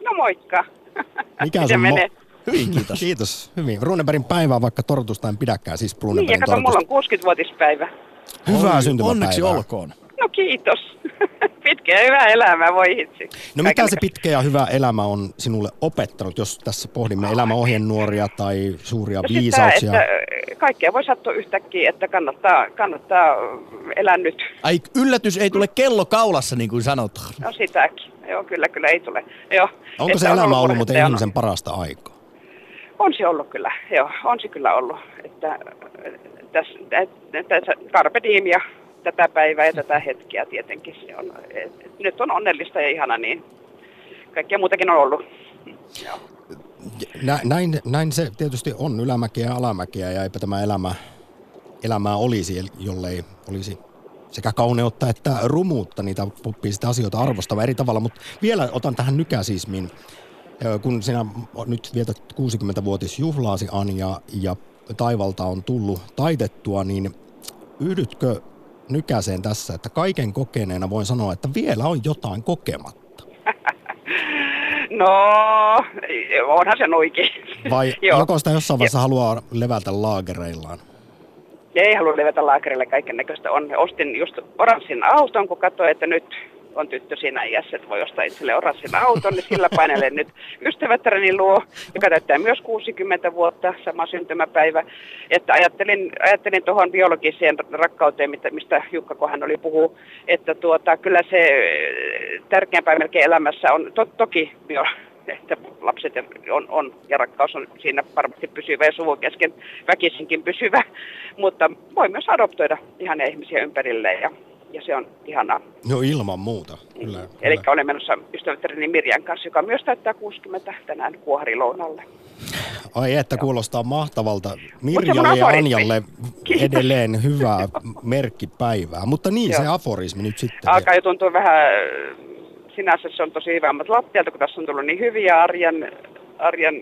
No moikka. [LAUGHS] Mikä se menee? Mo- Hyvin, kiitos. kiitos. Hyvin. Runebergin päivää, vaikka tortusta en pidäkään, siis Runebergin Niin, ja kato, mulla on 60-vuotispäivä. Hyvää syntymäpäivää. Onneksi olkoon. No kiitos. [LAUGHS] pitkä ja hyvä elämä, voi hitsi. No mitä se pitkä ja hyvä elämä on sinulle opettanut, jos tässä pohdimme elämäohjenuoria tai suuria no viisauksia? Sitä, että kaikkea voi sattua yhtäkkiä, että kannattaa, kannattaa elää nyt. Ai yllätys ei tule kello kaulassa, niin kuin sanotaan. No sitäkin. Joo, kyllä, kyllä ei tule. Joo. Onko se elämä ollut, ollut muuten ihmisen parasta aikaa? On se ollut kyllä, joo, on se kyllä ollut. Että, tässä, tässä carpe diem ja tätä päivää ja tätä hetkeä tietenkin. Se on, et, nyt on onnellista ja ihana, niin kaikkea muutakin on ollut. Joo. Näin, näin se tietysti on ylämäkiä ja alamäkiä ja eipä tämä elämä, elämää olisi, jollei olisi sekä kauneutta että rumuutta, niitä oppii sitä asioita arvostamaan eri tavalla. Mutta vielä otan tähän nykäsismin, kun sinä nyt vietät 60-vuotisjuhlaasi Anja ja taivalta on tullut taitettua, niin yhdytkö nykäseen tässä, että kaiken kokeneena voin sanoa, että vielä on jotain kokematta. [LAUGHS] No, onhan se oikein. Vai [LAUGHS] joko sitä jossain vaiheessa haluaa levätä laagereillaan? Ei halua levätä laagerille kaiken näköistä on. Ostin just oranssin auton, kun katsoin, että nyt on tyttö siinä iässä, että voi ostaa itselle oranssin auton, niin sillä painelen nyt ystävättäräni luo, joka täyttää myös 60 vuotta, sama syntymäpäivä. Että ajattelin, ajattelin tuohon biologiseen rakkauteen, mistä Jukka, kun hän oli puhuu, että tuota, kyllä se eh, tärkeämpää melkein elämässä on to, toki bio, että lapset on, on ja rakkaus on siinä varmasti pysyvä ja suvun kesken väkisinkin pysyvä, mutta voi myös adoptoida ihan ihmisiä ympärille ja, ja se on ihanaa. No ilman muuta, kyllä. Eli olen menossa ystävättärini Mirjan kanssa, joka myös täyttää 60 tänään kuoharilounalle. Ai että kuulostaa mahtavalta. Mirjalle ja Anjalle edelleen hyvää [LAUGHS] merkkipäivää. Mutta niin Joo. se aforismi nyt sitten. Alkaa jo tuntua vähän sinänsä se on tosi hyvä, mutta lattialta, kun tässä on tullut niin hyviä arjen, arjen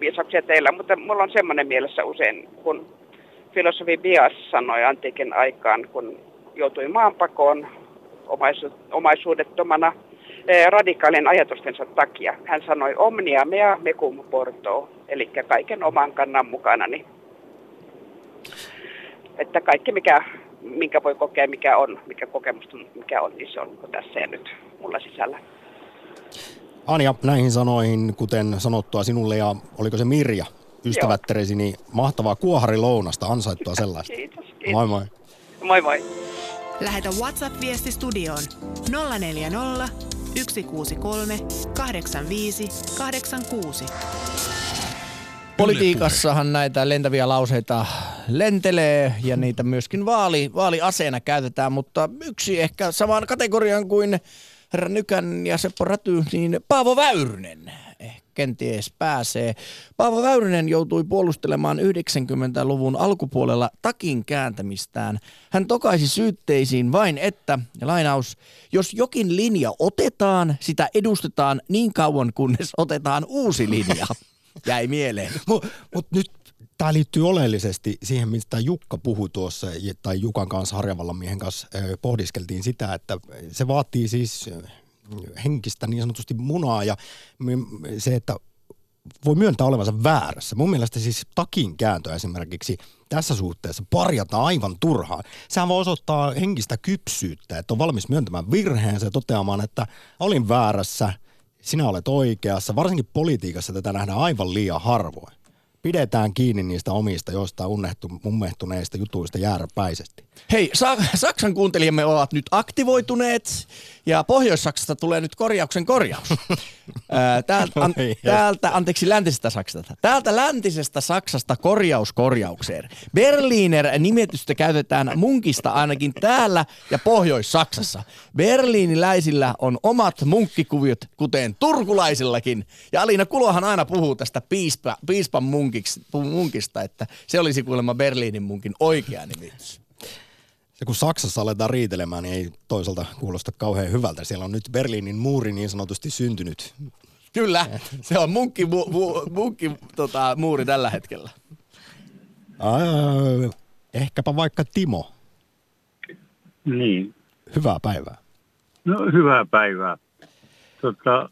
viisauksia teillä, mutta mulla on semmoinen mielessä usein, kun filosofi Bias sanoi antiikin aikaan, kun joutui maanpakoon omaisu, omaisuudettomana eh, radikaalin ajatustensa takia. Hän sanoi omnia mea mecum porto, eli kaiken oman kannan mukana. Niin, että kaikki, mikä, minkä voi kokea, mikä on, mikä kokemusta mikä on, niin se on tässä ja nyt mulla sisällä. Anja, näihin sanoihin, kuten sanottua sinulle ja oliko se Mirja, ystävätteresi, niin mahtavaa kuoharilounasta, ansaittua sellaista. Kiitos, kiitos. Moi moi. Moi moi. Lähetä WhatsApp-viesti studioon 040 163 85 86. Politiikassahan näitä lentäviä lauseita lentelee ja niitä myöskin vaali, vaaliaseena käytetään, mutta yksi ehkä samaan kategorian kuin herra Nykän ja Seppo Räty, niin Paavo Väyrynen eh, kenties pääsee. Paavo Väyrynen joutui puolustelemaan 90-luvun alkupuolella takin kääntämistään. Hän tokaisi syytteisiin vain, että, lainaus, jos jokin linja otetaan, sitä edustetaan niin kauan, kunnes otetaan uusi linja. [LAUGHS] Jäi mieleen. Mutta mut nyt tämä liittyy oleellisesti siihen, mistä Jukka puhui tuossa, tai Jukan kanssa, Harjavallan miehen kanssa pohdiskeltiin sitä, että se vaatii siis henkistä niin sanotusti munaa ja se, että voi myöntää olevansa väärässä. Mun mielestä siis takin kääntö esimerkiksi tässä suhteessa parjata aivan turhaan. Sehän voi osoittaa henkistä kypsyyttä, että on valmis myöntämään virheensä ja toteamaan, että olin väärässä, sinä olet oikeassa. Varsinkin politiikassa tätä nähdään aivan liian harvoin pidetään kiinni niistä omista jostain unnehtu, jutuista jääräpäisesti. Hei, Sa- Saksan kuuntelijamme ovat nyt aktivoituneet ja Pohjois-Saksasta tulee nyt korjauksen korjaus. [LAUGHS] täältä, an, täältä, anteeksi, läntisestä Saksasta. Täältä läntisestä Saksasta korjaus korjaukseen. Berliner nimetystä käytetään munkista ainakin täällä ja Pohjois-Saksassa. Berliiniläisillä on omat munkkikuviot, kuten turkulaisillakin. Ja Alina Kulohan aina puhuu tästä piispa, piispan munkiksi, munkista, että se olisi kuulemma Berliinin munkin oikea nimitys. Ja kun Saksassa aletaan riitelemään, niin ei toisaalta kuulosta kauhean hyvältä. Siellä on nyt Berliinin muuri niin sanotusti syntynyt. Kyllä, se on munkki, mu, mu, munkki tota, muuri tällä hetkellä. Äh, ehkäpä vaikka Timo. Niin. Hyvää päivää. No hyvää päivää. Tota,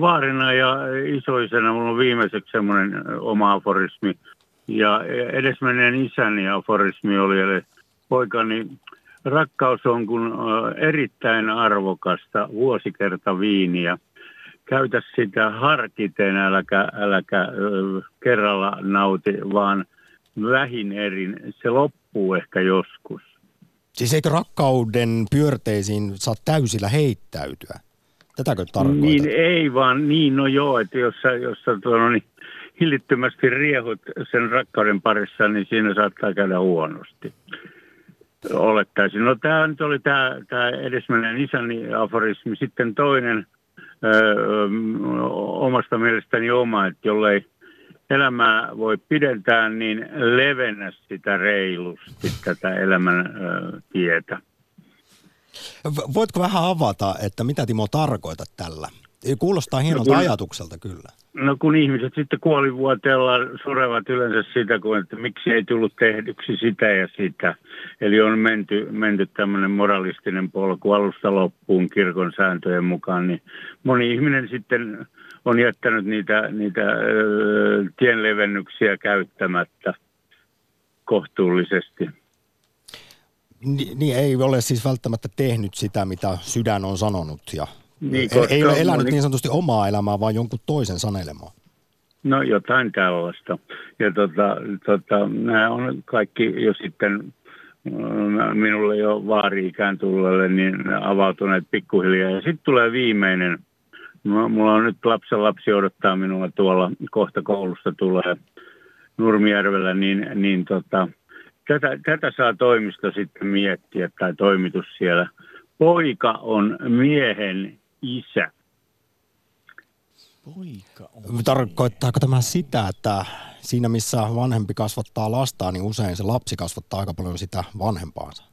vaarina ja isoisena mulla on viimeiseksi semmoinen oma aforismi. Ja edesmenneen isäni aforismi oli, eli poikani, rakkaus on kun erittäin arvokasta vuosikerta viiniä. Käytä sitä harkiten, äläkä, äläkä kerralla nauti, vaan vähin erin. Se loppuu ehkä joskus. Siis eikö rakkauden pyörteisiin saa täysillä heittäytyä? Tätäkö tarkoitat? Niin ei vaan, niin no joo, että jos sä, jos sä tuolla, niin hillittömästi riehut sen rakkauden parissa, niin siinä saattaa käydä huonosti olettaisin. No tämä nyt oli tämä, tämä edesmenneen isäni aforismi. Sitten toinen ö, omasta mielestäni oma, että jollei elämää voi pidentää, niin levennä sitä reilusti tätä elämän ö, tietä. Voitko vähän avata, että mitä Timo tarkoitat tällä? Kuulostaa hienolta no, kun, ajatukselta kyllä. No kun ihmiset sitten kuolivuoteella surevat yleensä sitä, kun, että miksi ei tullut tehdyksi sitä ja sitä. Eli on menty, menty tämmöinen moralistinen polku alusta loppuun kirkon sääntöjen mukaan, niin moni ihminen sitten on jättänyt niitä, niitä tienlevennyksiä käyttämättä kohtuullisesti. Ni, niin ei ole siis välttämättä tehnyt sitä, mitä sydän on sanonut ja Niin, ei, koska ei ole elänyt moni- niin sanotusti omaa elämää, vaan jonkun toisen sanelemaa. No jotain tällaista. Ja tota, tota, nämä on kaikki jo sitten minulle jo vaari-ikään tulleelle niin avautuneet pikkuhiljaa. Ja sitten tulee viimeinen. Mulla on nyt lapsen lapsi odottaa minua tuolla kohta koulusta tulee Nurmijärvellä, niin, niin tota, tätä, tätä saa toimisto sitten miettiä tai toimitus siellä. Poika on miehen isä. Poika on. Tarkoittaako tämä sitä, että siinä missä vanhempi kasvattaa lastaan, niin usein se lapsi kasvattaa aika paljon sitä vanhempaansa?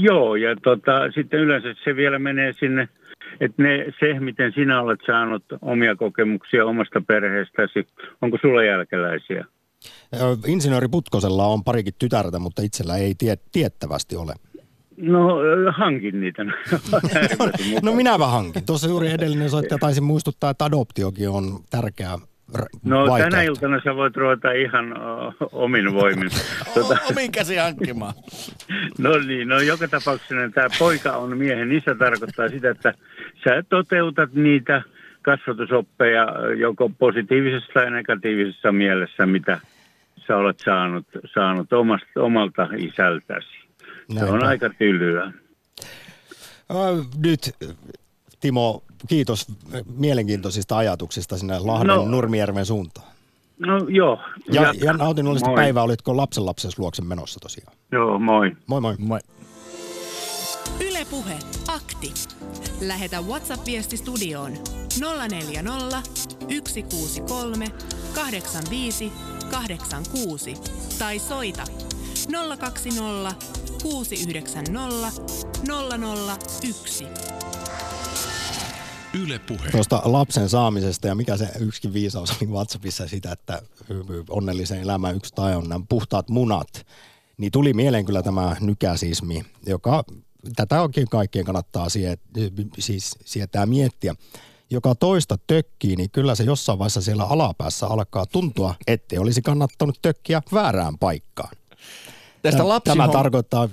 Joo, ja tota, sitten yleensä se vielä menee sinne, että ne, se, miten sinä olet saanut omia kokemuksia omasta perheestäsi, onko sulla jälkeläisiä? Insinööri Putkosella on parikin tytärtä, mutta itsellä ei tie, tiettävästi ole. No, hankin niitä. Äärimmäisen [LAUGHS] No [LAUGHS] minäpä hankin. Tuossa juuri edellinen soittaja taisi muistuttaa, että adoptiokin on tärkeä No vaihtoehto. tänä iltana sä voit ruveta ihan o, omin voimin. [LAUGHS] Tota, Omin käsi hankkimaan. no niin, no joka tapauksessa tämä poika on miehen isä tarkoittaa sitä, että sä toteutat niitä kasvatusoppeja joko positiivisessa tai negatiivisessa mielessä, mitä sä olet saanut, saanut omasta, omalta isältäsi. Se Näinpä. on aika tylyä. Nyt Timo, kiitos mielenkiintoisista ajatuksista sinne Lahden No. Nurmijärven suuntaan. No joo. Ja, jatka. ja nautinnollista Moi. päivää, olitko lapsen lapsesi luokse menossa tosiaan? Joo, moi. Moi moi. Moi. Ylepuhe akti. Lähetä WhatsApp-viesti studioon 040 163 85 86 tai soita 020 690 001. Yle Puhe. Tuosta lapsen saamisesta ja mikä se yksikin viisaus oli WhatsAppissa sitä, että onnellisen elämän yksi tai on nämä puhtaat munat. Niin tuli mieleen kyllä tämä nykäsismi, joka tätä oikein kaikkien kannattaa siet, siis sietää miettiä. Joka toista tökkii, niin kyllä se jossain vaiheessa siellä alapäässä alkaa tuntua, ettei olisi kannattanut tökkiä väärään paikkaan. Tästä Tämä lapsihom- tarkoittaa,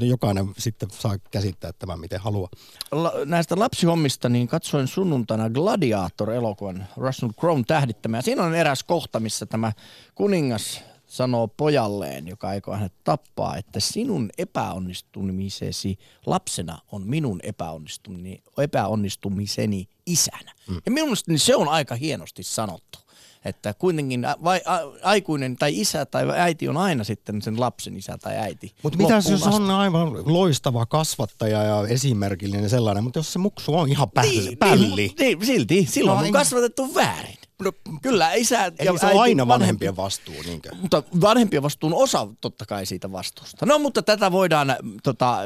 jokainen sitten saa käsittää tämän miten haluaa. la, näistä lapsihommista, niin katsoin sunnuntaina Gladiator-elokuvan Russell Crowe tähdittämä. Ja siinä on eräs kohta, missä tämä kuningas sanoo pojalleen, joka aikoo hänet tappaa, että sinun epäonnistumisesi lapsena on minun epäonnistumini, epäonnistumiseni isänä. Mm. Ja minusta niin se on aika hienosti sanottu. Että kuitenkin a- vai, a, aikuinen tai isä tai äiti on aina sitten sen lapsen isä tai äiti. Mutta mitä jos on aivan loistava kasvattaja ja esimerkillinen sellainen, mutta jos se muksu on ihan pälli, Niin, pälli. Niin, niin, silti. Silloin No, on kasvatettu väärin. No, Kyllä isä ja Eli se on aina vanhempien vastuu, niinkö? Mutta vanhempien vastuun osa totta kai siitä vastuusta. No mutta tätä voidaan tota,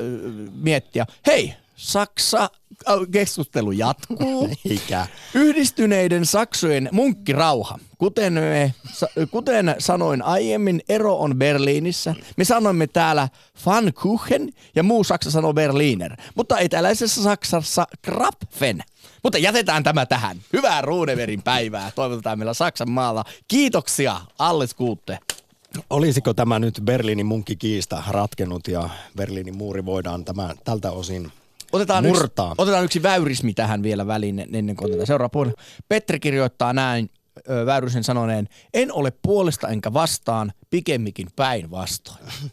miettiä. Hei, Saksa, äh, keskustelu jatkuu. [LAUGHS] Eikä. Yhdistyneiden Saksojen munkkirauha. Kuten, me, kuten sanoin aiemmin, ero on Berliinissä. Me sanoimme täällä Pfannkuchen ja muu Saksa sanoo Berliner. Mutta eteläisessä Saksassa Krapfen. Mutta jätetään tämä tähän. Hyvää Ruudeverin päivää. Toivotetaan meillä Saksan maalla. Kiitoksia, alles kuutte. Olisiko tämä nyt Berliinin munkkikiista ratkennut ja Berliinin muuri voidaan tämä, tältä osin Otetaan murtaa? yksi, otetaan yksi väyrismi tähän vielä väliin ennen kuin otetaan seuraava puoli. Petri kirjoittaa näin ö, Väyrysen sanoneen, en ole puolesta enkä vastaan, pikemminkin päinvastoin. [LAUGHS]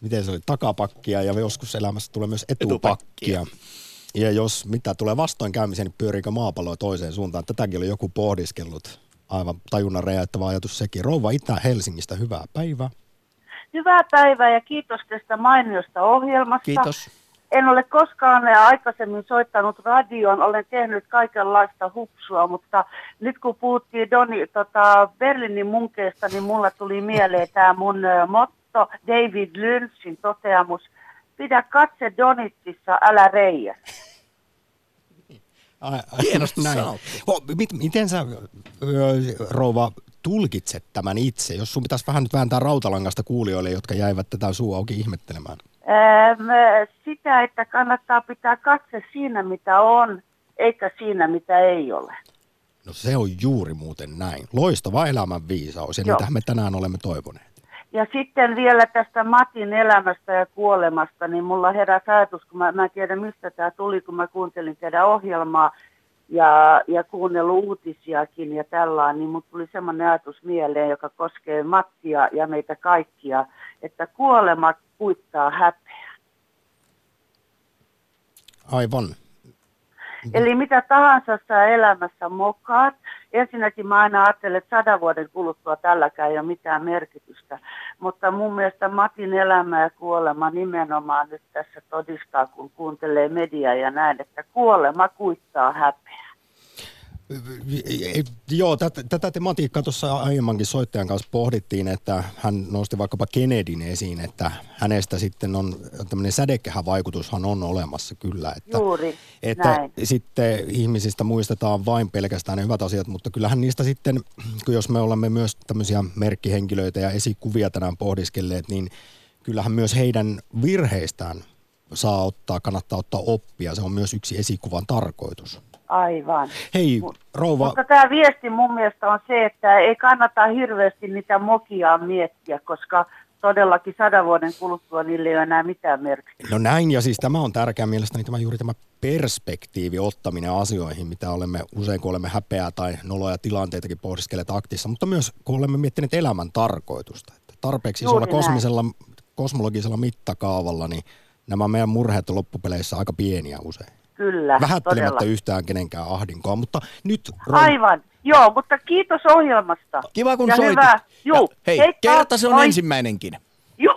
Miten se oli? Takapakkia ja joskus elämässä tulee myös etupakkia. Ja jos mitä tulee vastoinkäymiseen, niin pyöriikö maapallo toiseen suuntaan? Tätäkin oli joku pohdiskellut. Aivan tajunnan räjäyttävä ajatus sekin. Rouva Itä-Helsingistä, hyvää päivää. Hyvää päivää ja kiitos tästä mainiosta ohjelmasta. Kiitos. En ole koskaan aikaisemmin soittanut radioon, olen tehnyt kaikenlaista hupsua, mutta nyt kun puhuttiin Doni, tota, Berliinin munkeesta, niin mulla tuli mieleen tämä mun motto, David Lynchin toteamus, pidä katse Donitsissa, älä reijä. Hienosti sanottu. Miten sä, rouva, tulkitset tämän itse? Jos sun pitäisi vähän nyt vääntää rautalangasta kuulijoille, jotka jäivät tätä suu auki ihmettelemään. Ähm, sitä, että kannattaa pitää katse siinä, mitä on, eikä siinä, mitä ei ole. No se on juuri muuten näin. Loistava elämän viisaus ja Joo. niitähän me tänään olemme toivoneet. Ja sitten vielä tästä Matin elämästä ja kuolemasta, niin mulla heräsi ajatus, kun mä, mä en tiedä mistä tämä tuli, kun mä kuuntelin teidän ohjelmaa ja, ja kuunnellut uutisiakin ja tällainen, niin mulla tuli semmoinen ajatus mieleen, joka koskee Mattia ja meitä kaikkia, että kuolema kuittaa häpeä. Aivan. Eli mitä tahansa sä elämässä mokaat, ensinnäkin mä aina ajattelen, että sadan vuoden kuluttua tälläkään ei ole mitään merkitystä. Mutta mun mielestä Matin elämä ja kuolema nimenomaan nyt tässä todistaa, kun kuuntelee mediaa ja näin, että kuolema kuittaa häpeä. Joo, tätä, tätä tematiikkaa tuossa aiemmankin soittajan kanssa pohdittiin, että hän nosti vaikkapa Kennedyn esiin, että hänestä sitten on tämmöinen sädekehävaikutushan on olemassa kyllä. Että, Juuri, että näin. sitten ihmisistä muistetaan vain pelkästään ne hyvät asiat, mutta kyllähän niistä sitten, kun jos me olemme myös tämmöisiä merkkihenkilöitä ja esikuvia tänään pohdiskelleet, niin kyllähän myös heidän virheistään saa ottaa, kannattaa ottaa oppia. Se on myös yksi esikuvan tarkoitus. Aivan. Hei, rouva. Mutta tämä viesti mun mielestä on se, että ei kannata hirveästi niitä mokia miettiä, koska todellakin sadan vuoden kuluttua niille ei ole enää mitään merkitystä. No näin, ja siis tämä on tärkeä mielestäni tämä juuri tämä perspektiivi ottaminen asioihin, mitä olemme usein, kun olemme häpeää tai noloja tilanteitakin pohdiskelleet aktissa, mutta myös kun olemme miettineet elämän tarkoitusta. Että tarpeeksi Juuri isolla kosmisella, kosmologisella mittakaavalla, niin nämä meidän murheet on loppupeleissä aika pieniä usein. Kyllä, Vähättelemättä todella. yhtään kenenkään ahdinkoa, mutta nyt Ron, Aivan. Joo, mutta kiitos ohjelmasta. Kiva kun ja soitit. Hyvä. Juu, Ja hei, heippa. kerta se on Moi. ensimmäinenkin. [LAUGHS] Joo,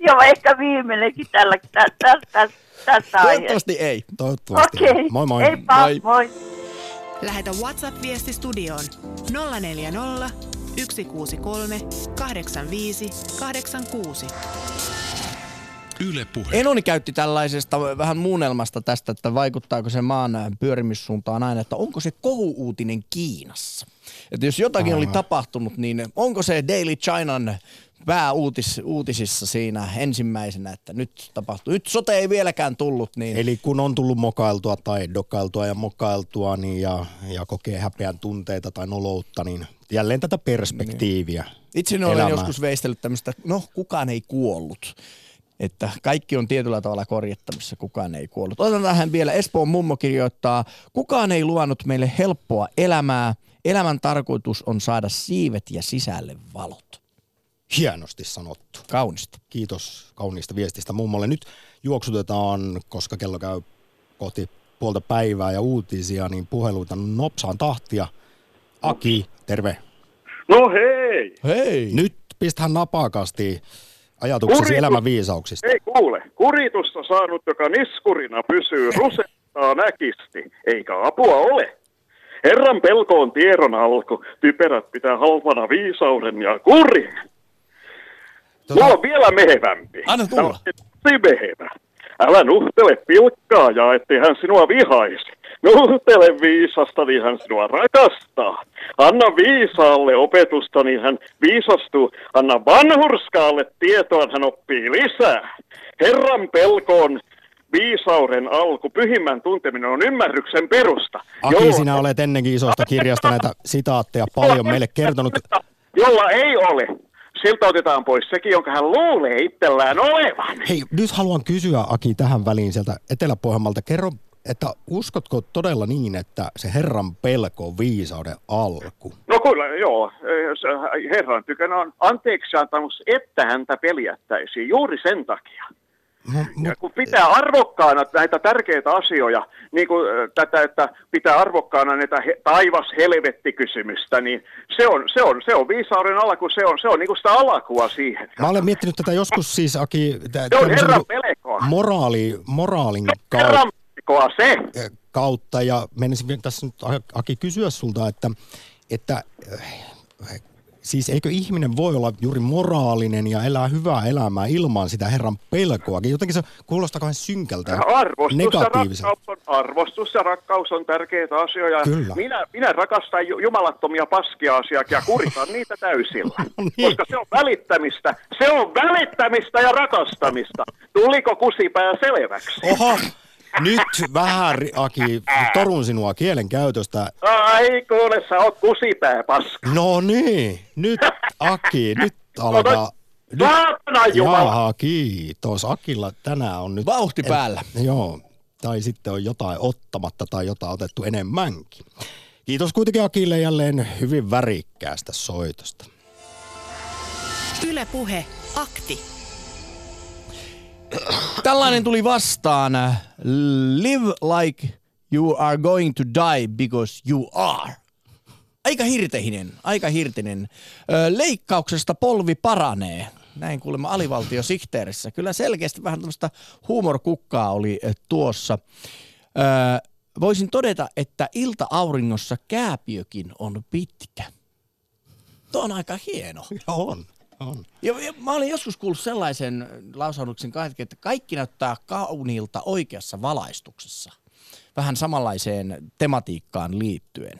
joo, ehkä viimeinenkin tällä, tä, tä, tä, tässä aiheessa. Toivottavasti ei. toivottavasti. Okei, Moi moi. heippa, Moi. moi. Lähetä WhatsApp-viesti studioon 040 163 85 86. Yle Puhe. Enoni käytti tällaisesta vähän muunnelmasta tästä, että vaikuttaako se maan pyörimissuuntaan aina, että onko se kohu-uutinen Kiinassa. Että jos jotakin oli tapahtunut, niin onko se Daily Chinan pääuutisissa siinä ensimmäisenä, että nyt tapahtuu. Nyt sote ei vieläkään tullut, niin Eli kun on tullut mokailtua tai dokailtua ja mokailtua niin ja, ja kokee häpeän tunteita tai noloutta, niin jälleen tätä perspektiiviä. itse olen elämään. joskus veistellyt tämmöistä, no kukaan ei kuollut. Että kaikki on tietyllä tavalla korjattavissa, kukaan ei kuollut. Otetaan tähän vielä, Espoon mummo kirjoittaa, kukaan ei luvannut meille helppoa elämää. Elämän tarkoitus on saada siivet ja sisälle valot. Hienosti sanottu. Kaunista. Kiitos kauniista viestistä mummolle. Nyt juoksutetaan, koska kello käy kohti puolta päivää ja uutisia, niin puheluita nopsaan tahtia. Aki, terve. No hei! Hei! Nyt pistähän napakasti ajatuksesi Kuritus- elämän viisauksista. Ei kuule, kuritusta saanut, joka niskurina pysyy, rusettaa näkisti, eikä apua ole. Herran pelko on tiedon alku, typerät pitää halpana viisauden ja kurin. Tota- Mulla on vielä mehevämpi. Anna tulla. Tämä on mehevä. Älä nuhtele pilkkaajaa, ettei hän sinua vihaisi. Nuhtele viisasta, niin hän sinua rakastaa. Anna viisaalle opetusta, niin hän viisastuu. Anna vanhurskaalle tietoa, hän oppii lisää. Herran pelko on viisauden alku. Pyhimmän tunteminen on ymmärryksen perusta. Aki, Jolla- sinä olet ennenkin isosta kirjasta näitä sitaatteja paljon meille kertonut. Jolla ei ole. Siltä otetaan pois sekin, jonka hän luulee itsellään olevan. Hei, nyt haluan kysyä Aki tähän väliin sieltä Etelä-Pohjanmaalta. Kerro, että uskotko todella niin, että se Herran pelko on viisauden alku? No kyllä, joo. Se Herran tykönä on anteeksi antamus, että häntä peljättäisiin juuri sen takia. Ja kun pitää arvokkaana näitä tärkeitä asioita, niin kuin tätä, että pitää arvokkaana näitä he, taivas-helvetti-kysymystä, niin se on, se on, se on viisauden alku, se on, se on niin kuin sitä alakua siihen. Mä olen miettinyt tätä joskus siis, Aki, tä- Se on Herran niinku pelkoa. moraali, moraalin kautta. Herran pelkoa se. kautta ja menisin tässä nyt Aki kysyä sulta, että, että äh, siis eikö ihminen voi olla juuri moraalinen ja elää hyvää elämää ilman sitä Herran pelkoakin? Jotenkin se kuulostaa kauhean synkältä Arvostus ja, rakkaus on, arvostus ja rakkaus on tärkeitä asioita. Kyllä. Minä, minä rakastan ju- jumalattomia paskia asiakin ja kuritan niitä täysillä. [LAUGHS] niin. Koska se on välittämistä. Se on välittämistä ja rakastamista. Tuliko kusipää selväksi? Oho, nyt vähän, Aki, torun sinua kielen käytöstä. Ai kuule, sä oot kusipää paska. No niin, nyt Aki, nyt [LAUGHS] alkaa... Nyt, Saatana Jumala! Jaha, kiitos. Akilla tänään on nyt... Vauhti päällä. Joo, tai sitten on jotain ottamatta tai jotain otettu enemmänkin. Kiitos kuitenkin Akille jälleen hyvin värikkäästä soitosta. Yle Puhe, akti. Tällainen tuli vastaan. Live like you are going to die because you are. Aika hirtehinen, aika hirtinen. Leikkauksesta polvi paranee. Näin kuulemma alivaltiosihteerissä. Kyllä selkeästi vähän tämmöistä huumorkukkaa oli tuossa. Voisin todeta, että ilta-auringossa kääpiökin on pitkä. Tuo on aika hieno. [LAUGHS] On, on. Ja, ja mä olin joskus kuullut sellaisen lausahduksen kaikki, että kaikki näyttää kauniilta oikeassa valaistuksessa. Vähän samanlaiseen tematiikkaan liittyen.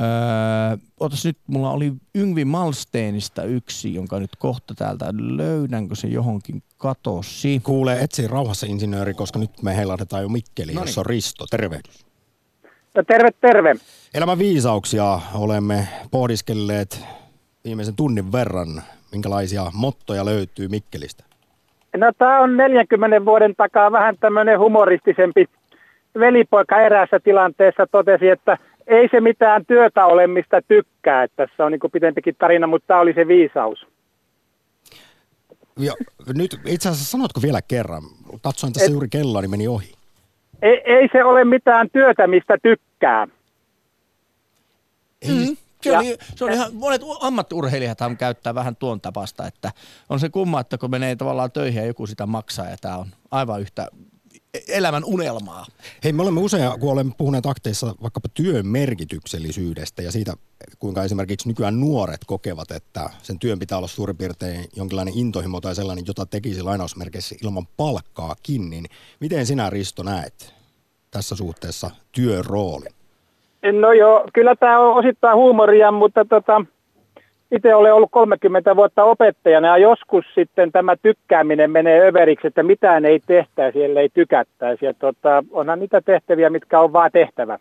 Öö, otas nyt, mulla oli Yngvi Malsteenista yksi, jonka nyt kohta täältä löydänkö se johonkin katosi. Kuulee etsi rauhassa insinööri, koska nyt me heilahdetaan jo Mikkeliin, Noniin. jossa on Risto. Tervehdys. No, terve, terve. Elämän viisauksia olemme pohdiskelleet viimeisen tunnin verran. Minkälaisia mottoja löytyy Mikkelistä? No tämä on 40 vuoden takaa vähän tämmöinen humoristisempi velipoika eräässä tilanteessa totesi, että ei se mitään työtä ole, mistä tykkää. Että Tässä on niin pitempikin tarina, mutta tämä oli se viisaus. Ja nyt itse asiassa sanotko vielä kerran? Katsoin tässä Et- juuri kelloa, niin meni ohi. Ei, ei se ole mitään työtä, mistä tykkää. Mm. Se, Ja- oli, se oli ihan, monet ammattiurheilijathan käyttää vähän tuon tapasta, että on se kumma, että kun menee tavallaan töihin ja joku sitä maksaa ja tämä on aivan yhtä e- elämän unelmaa. Hei, me olemme usein, kun olemme puhuneet akteissa vaikkapa työn merkityksellisyydestä ja siitä, kuinka esimerkiksi nykyään nuoret kokevat, että sen työn pitää olla suurin piirtein jonkinlainen intohimo tai sellainen, jota tekisi lainausmerkeissä ilman palkkaakin, niin miten sinä Risto näet tässä suhteessa työn roolin? No joo, kyllä tämä on osittain huumoria, mutta tota, itse olen ollut 30 vuotta opettajana ja joskus sitten tämä tykkääminen menee överiksi, että mitään ei tehtäisi, ellei tykättäisi. Ja tota, onhan niitä tehtäviä, mitkä on vaan tehtävä.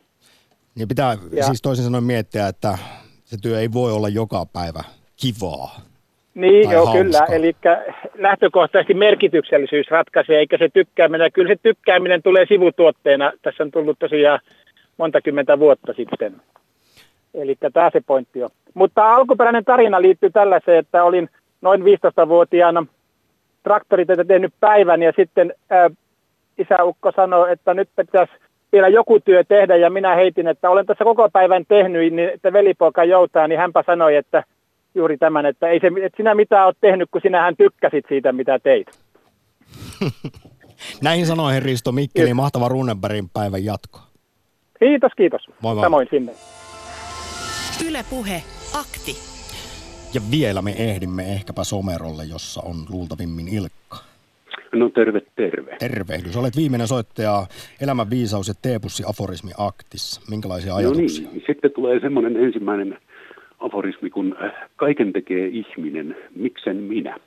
Niin pitää Ja- siis toisin sanoen miettiä, että se työ ei voi olla joka päivä kivaa. Niin, joo, hauskaa. kyllä. Eli lähtökohtaisesti merkityksellisyys ratkaisee, eikä se tykkääminen. Kyllä se tykkääminen tulee sivutuotteena. Tässä on tullut tosiaan monta kymmentä vuotta sitten. Eli tämä se pointti on. Mutta alkuperäinen tarina liittyy tällaiseen, että olin noin 15-vuotiaana traktoritöitä tehnyt päivän ja sitten ää, isäukko sanoi, että nyt pitäisi vielä joku työ tehdä ja minä heitin, että olen tässä koko päivän tehnyt, niin että velipoika joutaa, niin hänpä sanoi, että juuri tämän, että ei se, että sinä mitään olet tehnyt, kun sinähän tykkäsit siitä, mitä teit. [LAUGHS] Näihin sanoihin Risto Mikkeli, mahtava Runebergin päivän jatko. Kiitos, kiitos. Moi moi. Samoin sinne. Yle Puhe, akti. Ja vielä me ehdimme ehkäpä Somerolle, jossa on luultavimmin Ilkka. No terve, terve. Tervehdys. Olet viimeinen soittaja Elämän viisaus ja teepussi aforismi aktissa. Minkälaisia No ajatuksia? niin, sitten tulee semmoinen ensimmäinen aforismi, kun äh, kaiken tekee ihminen, miksen minä?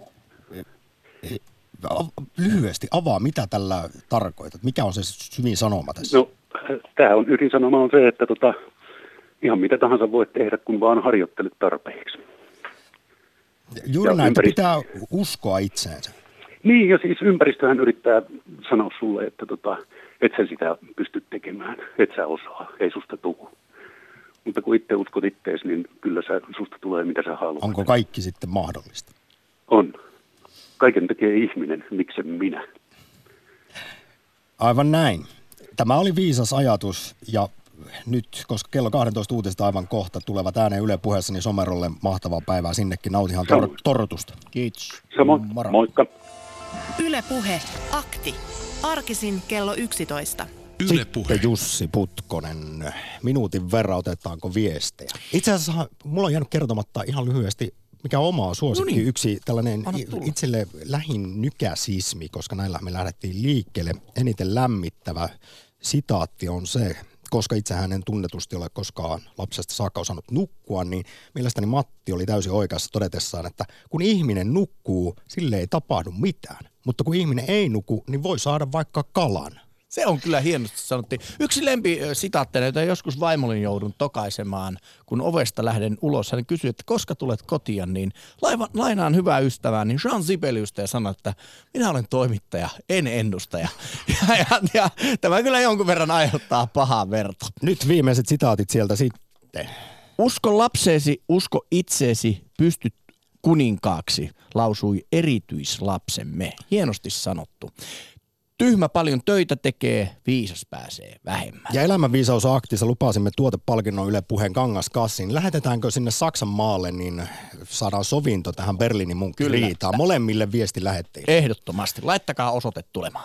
A- Lyhyesti avaa, mitä tällä tarkoitat? Mikä on se syvin sanoma tässä? No, tämä on ydinsanoma on se, että tota, ihan mitä tahansa voit tehdä, kun vaan harjoittelet tarpeeksi. Juuri ja näin, ympäristö- pitää uskoa itseensä. Niin, ja siis ympäristöhän yrittää sanoa sulle, että tota, et sä sitä pysty tekemään, et sä osaa, ei susta tuu. Mutta kun itse uskot ittees, niin kyllä sä, susta tulee mitä sä haluat. Onko kaikki sitten mahdollista? On. Kaiken tekee ihminen, miksen minä. Aivan näin. Tämä oli viisas ajatus ja nyt, koska kello 12 uutista aivan kohta tulevat ääneen Yle puheessa, niin Somerolle mahtavaa päivää sinnekin. Nautihan tor- Samoin. torrutusta. Kiitos. Samoin, Moro. moikka. Yle Puhe, akti. Arkisin kello 11. Sitten Jussi Putkonen. Minuutin verran otetaanko viestejä? Itse asiassa mulla on jäänyt kertomatta ihan lyhyesti, mikä on oma suosikki. No niin. Yksi tällainen itselle lähin nykäsismi, koska näillä me lähdettiin liikkeelle. Eniten lämmittävä sitaatti on se, koska itsehän en tunnetusti ole koskaan lapsesta saakka osannut nukkua, niin mielestäni Matti oli täysin oikeassa todetessaan, että kun ihminen nukkuu, sille ei tapahdu mitään. Mutta kun ihminen ei nuku, niin voi saada vaikka kalan. Se on kyllä hienosti sanottu. Yksi lempi sitaatteja, jota joskus vaimolin joudun tokaisemaan, kun ovesta lähden ulos. Hän kysyi, että koska tulet kotia, niin laiva, lainaan hyvää ystävää, niin Jean Sibeliusta ja sanoi, että minä olen toimittaja, en ennustaja. [LAUGHS] Ja, ja, ja tämä kyllä jonkun verran aiheuttaa pahaa verta. Nyt viimeiset sitaatit sieltä sitten. Usko lapseesi, usko itseesi, pystyt kuninkaaksi, lausui erityislapsemme. Hienosti sanottu. Tyhmä paljon töitä tekee, viisas pääsee vähemmän. Ja elämänviisausaktissa lupasimme tuotepalkinnon Yle Puheen kangaskassiin. Lähetetäänkö sinne Saksan maalle, niin saadaan sovinto tähän Berliinin munkkiriitaan. Molemmille viesti lähettäjille. Ehdottomasti. Laittakaa osoite tulemaan.